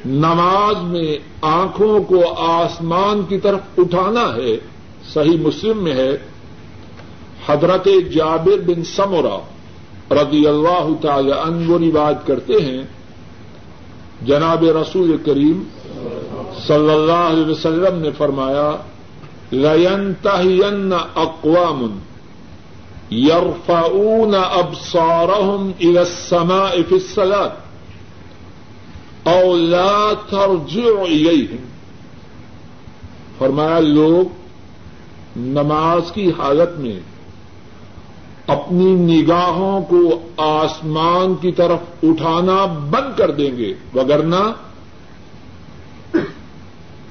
نماز میں آنکھوں کو آسمان کی طرف اٹھانا ہے، صحیح مسلم میں ہے، حضرت جابر بن سمورا رضی اللہ تعالی عنہ وہ روایت کرتے ہیں، جناب رسول کریم صلی اللہ علیہ وسلم نے فرمایا لینتہین اقوام یرفعون ابصارهم الى السماء في الصلاه اولا ترجع الیہم فرمایا، لوگ، نماز کی حالت میں اپنی نگاہوں کو آسمان کی طرف اٹھانا بند کر دیں گے وگرنا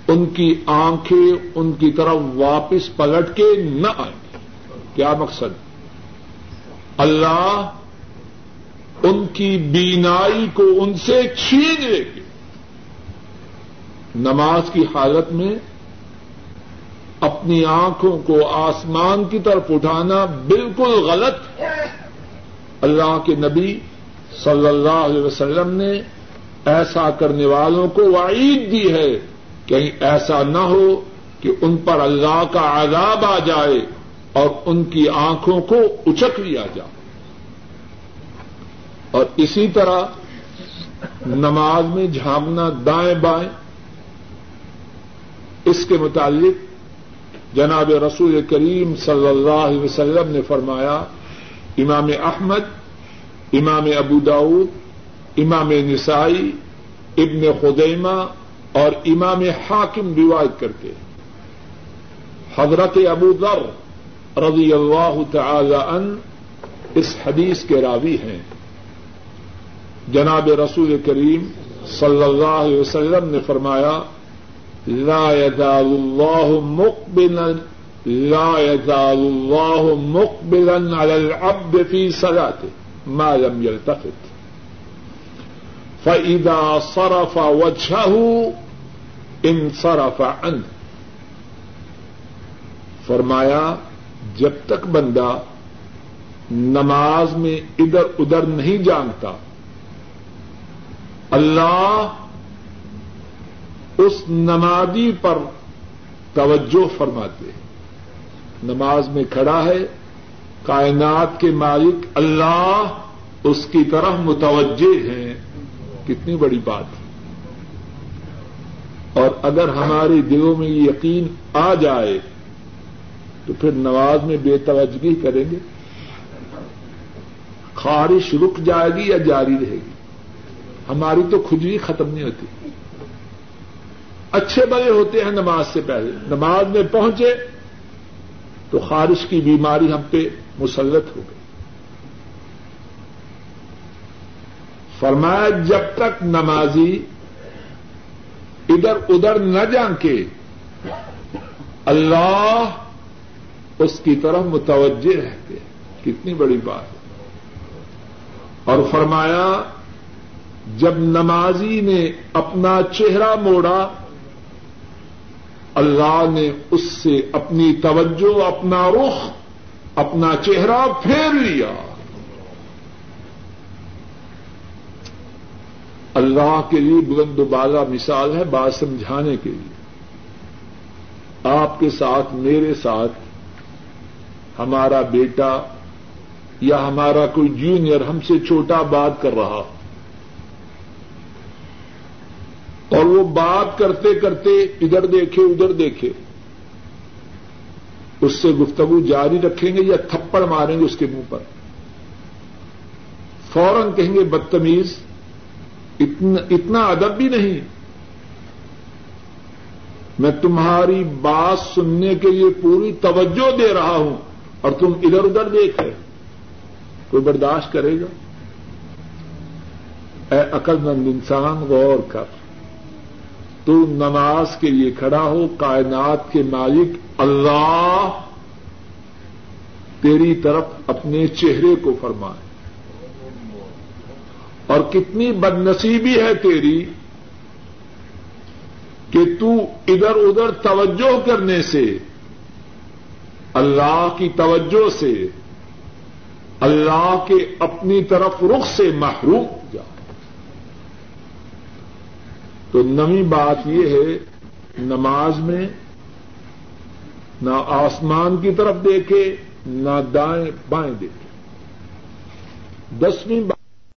ان کی آنکھیں ان کی طرف واپس پلٹ کے نہ آئیں۔ کیا مقصد؟ اللہ ان کی بینائی کو ان سے چھین لے گے نماز کی حالت میں اپنی آنکھوں کو آسمان کی طرف اٹھانا بالکل غلط۔ اللہ کے نبی صلی اللہ علیہ وسلم نے ایسا کرنے والوں کو وعید دی ہے کہیں ایسا نہ ہو کہ ان پر اللہ کا عذاب آ جائے اور ان کی آنکھوں کو اچک لیا جائے۔ اور اسی طرح نماز میں جھانکنا دائیں بائیں، اس کے متعلق جناب رسول کریم صلی اللہ علیہ وسلم نے فرمایا، امام احمد، امام ابو داود، امام نسائی، ابن خدیمہ اور امام حاکم روایت کرتے حضرت ابو ذر رضی اللہ تعالی ان اس حدیث کے راوی ہیں۔ جناب رسول کریم صلی اللہ علیہ وسلم نے فرمایا لا يزال الله مقبلا لا يزال الله مقبلا على العبد في صلاته، ما لم يلتفت. فإذا صرف وجهه، انصرف عنه. فرمایا، جب تک بندہ نماز میں ادھر ادھر نہیں جانتا، اللہ اس نمازی پر توجہ فرماتے نماز میں کھڑا ہے، کائنات کے مالک اللہ اس کی طرف متوجہ ہیں۔ کتنی بڑی بات ہے۔ اور اگر ہمارے دلوں میں یہ یقین آ جائے، تو پھر نماز میں بے توجگی کریں گے۔ خارش رک جائے گی یا جاری رہے گی؟ ہماری تو کھجلی ختم نہیں ہوتی۔ اچھے بڑے ہوتے ہیں نماز سے پہلے۔ نماز میں پہنچے تو خارش کی بیماری ہم پہ مسلط ہو گئی۔ فرمایا جب تک نمازی ادھر ادھر نہ جان کے اللہ اس کی طرف متوجہ رہتے ہیں۔ کتنی بڑی بات۔ ہے اور فرمایا جب نمازی نے اپنا چہرہ موڑا اللہ نے اس سے اپنی توجہ، اپنا رخ، اپنا چہرہ پھیر لیا۔ اللہ کے لیے بلند و بالا مثال ہے بات سمجھانے کے لیے۔ آپ کے ساتھ، میرے ساتھ، ہمارا بیٹا یا ہمارا کوئی جونیئر ہم سے چھوٹا بات کر رہا۔ اور وہ بات کرتے کرتے ادھر دیکھے ادھر دیکھے۔ اس سے گفتگو جاری رکھیں گے یا تھپڑ ماریں گے اس کے منہ پر۔ فوراً کہیں گے بدتمیز، اتنا اتنا ادب بھی نہیں۔ میں تمہاری بات سننے کے لیے پوری توجہ دے رہا ہوں اور تم ادھر ادھر دیکھ رہے کوئی برداشت کرے گا؟ اے عقل مند انسان، غور کر۔ تو نماز کے لیے کھڑا ہو، کائنات کے مالک اللہ تیری طرف اپنے چہرے کو فرمائے۔ اور کتنی بد نصیبی ہے تیری کہ تو ادھر ادھر توجہ کرنے سے، اللہ کی توجہ سے، اللہ کے اپنی طرف رخ سے محروم جا۔ تو نئی بات یہ ہے، نماز میں نہ آسمان کی طرف دیکھے، نہ دائیں بائیں دیکھے۔ دسویں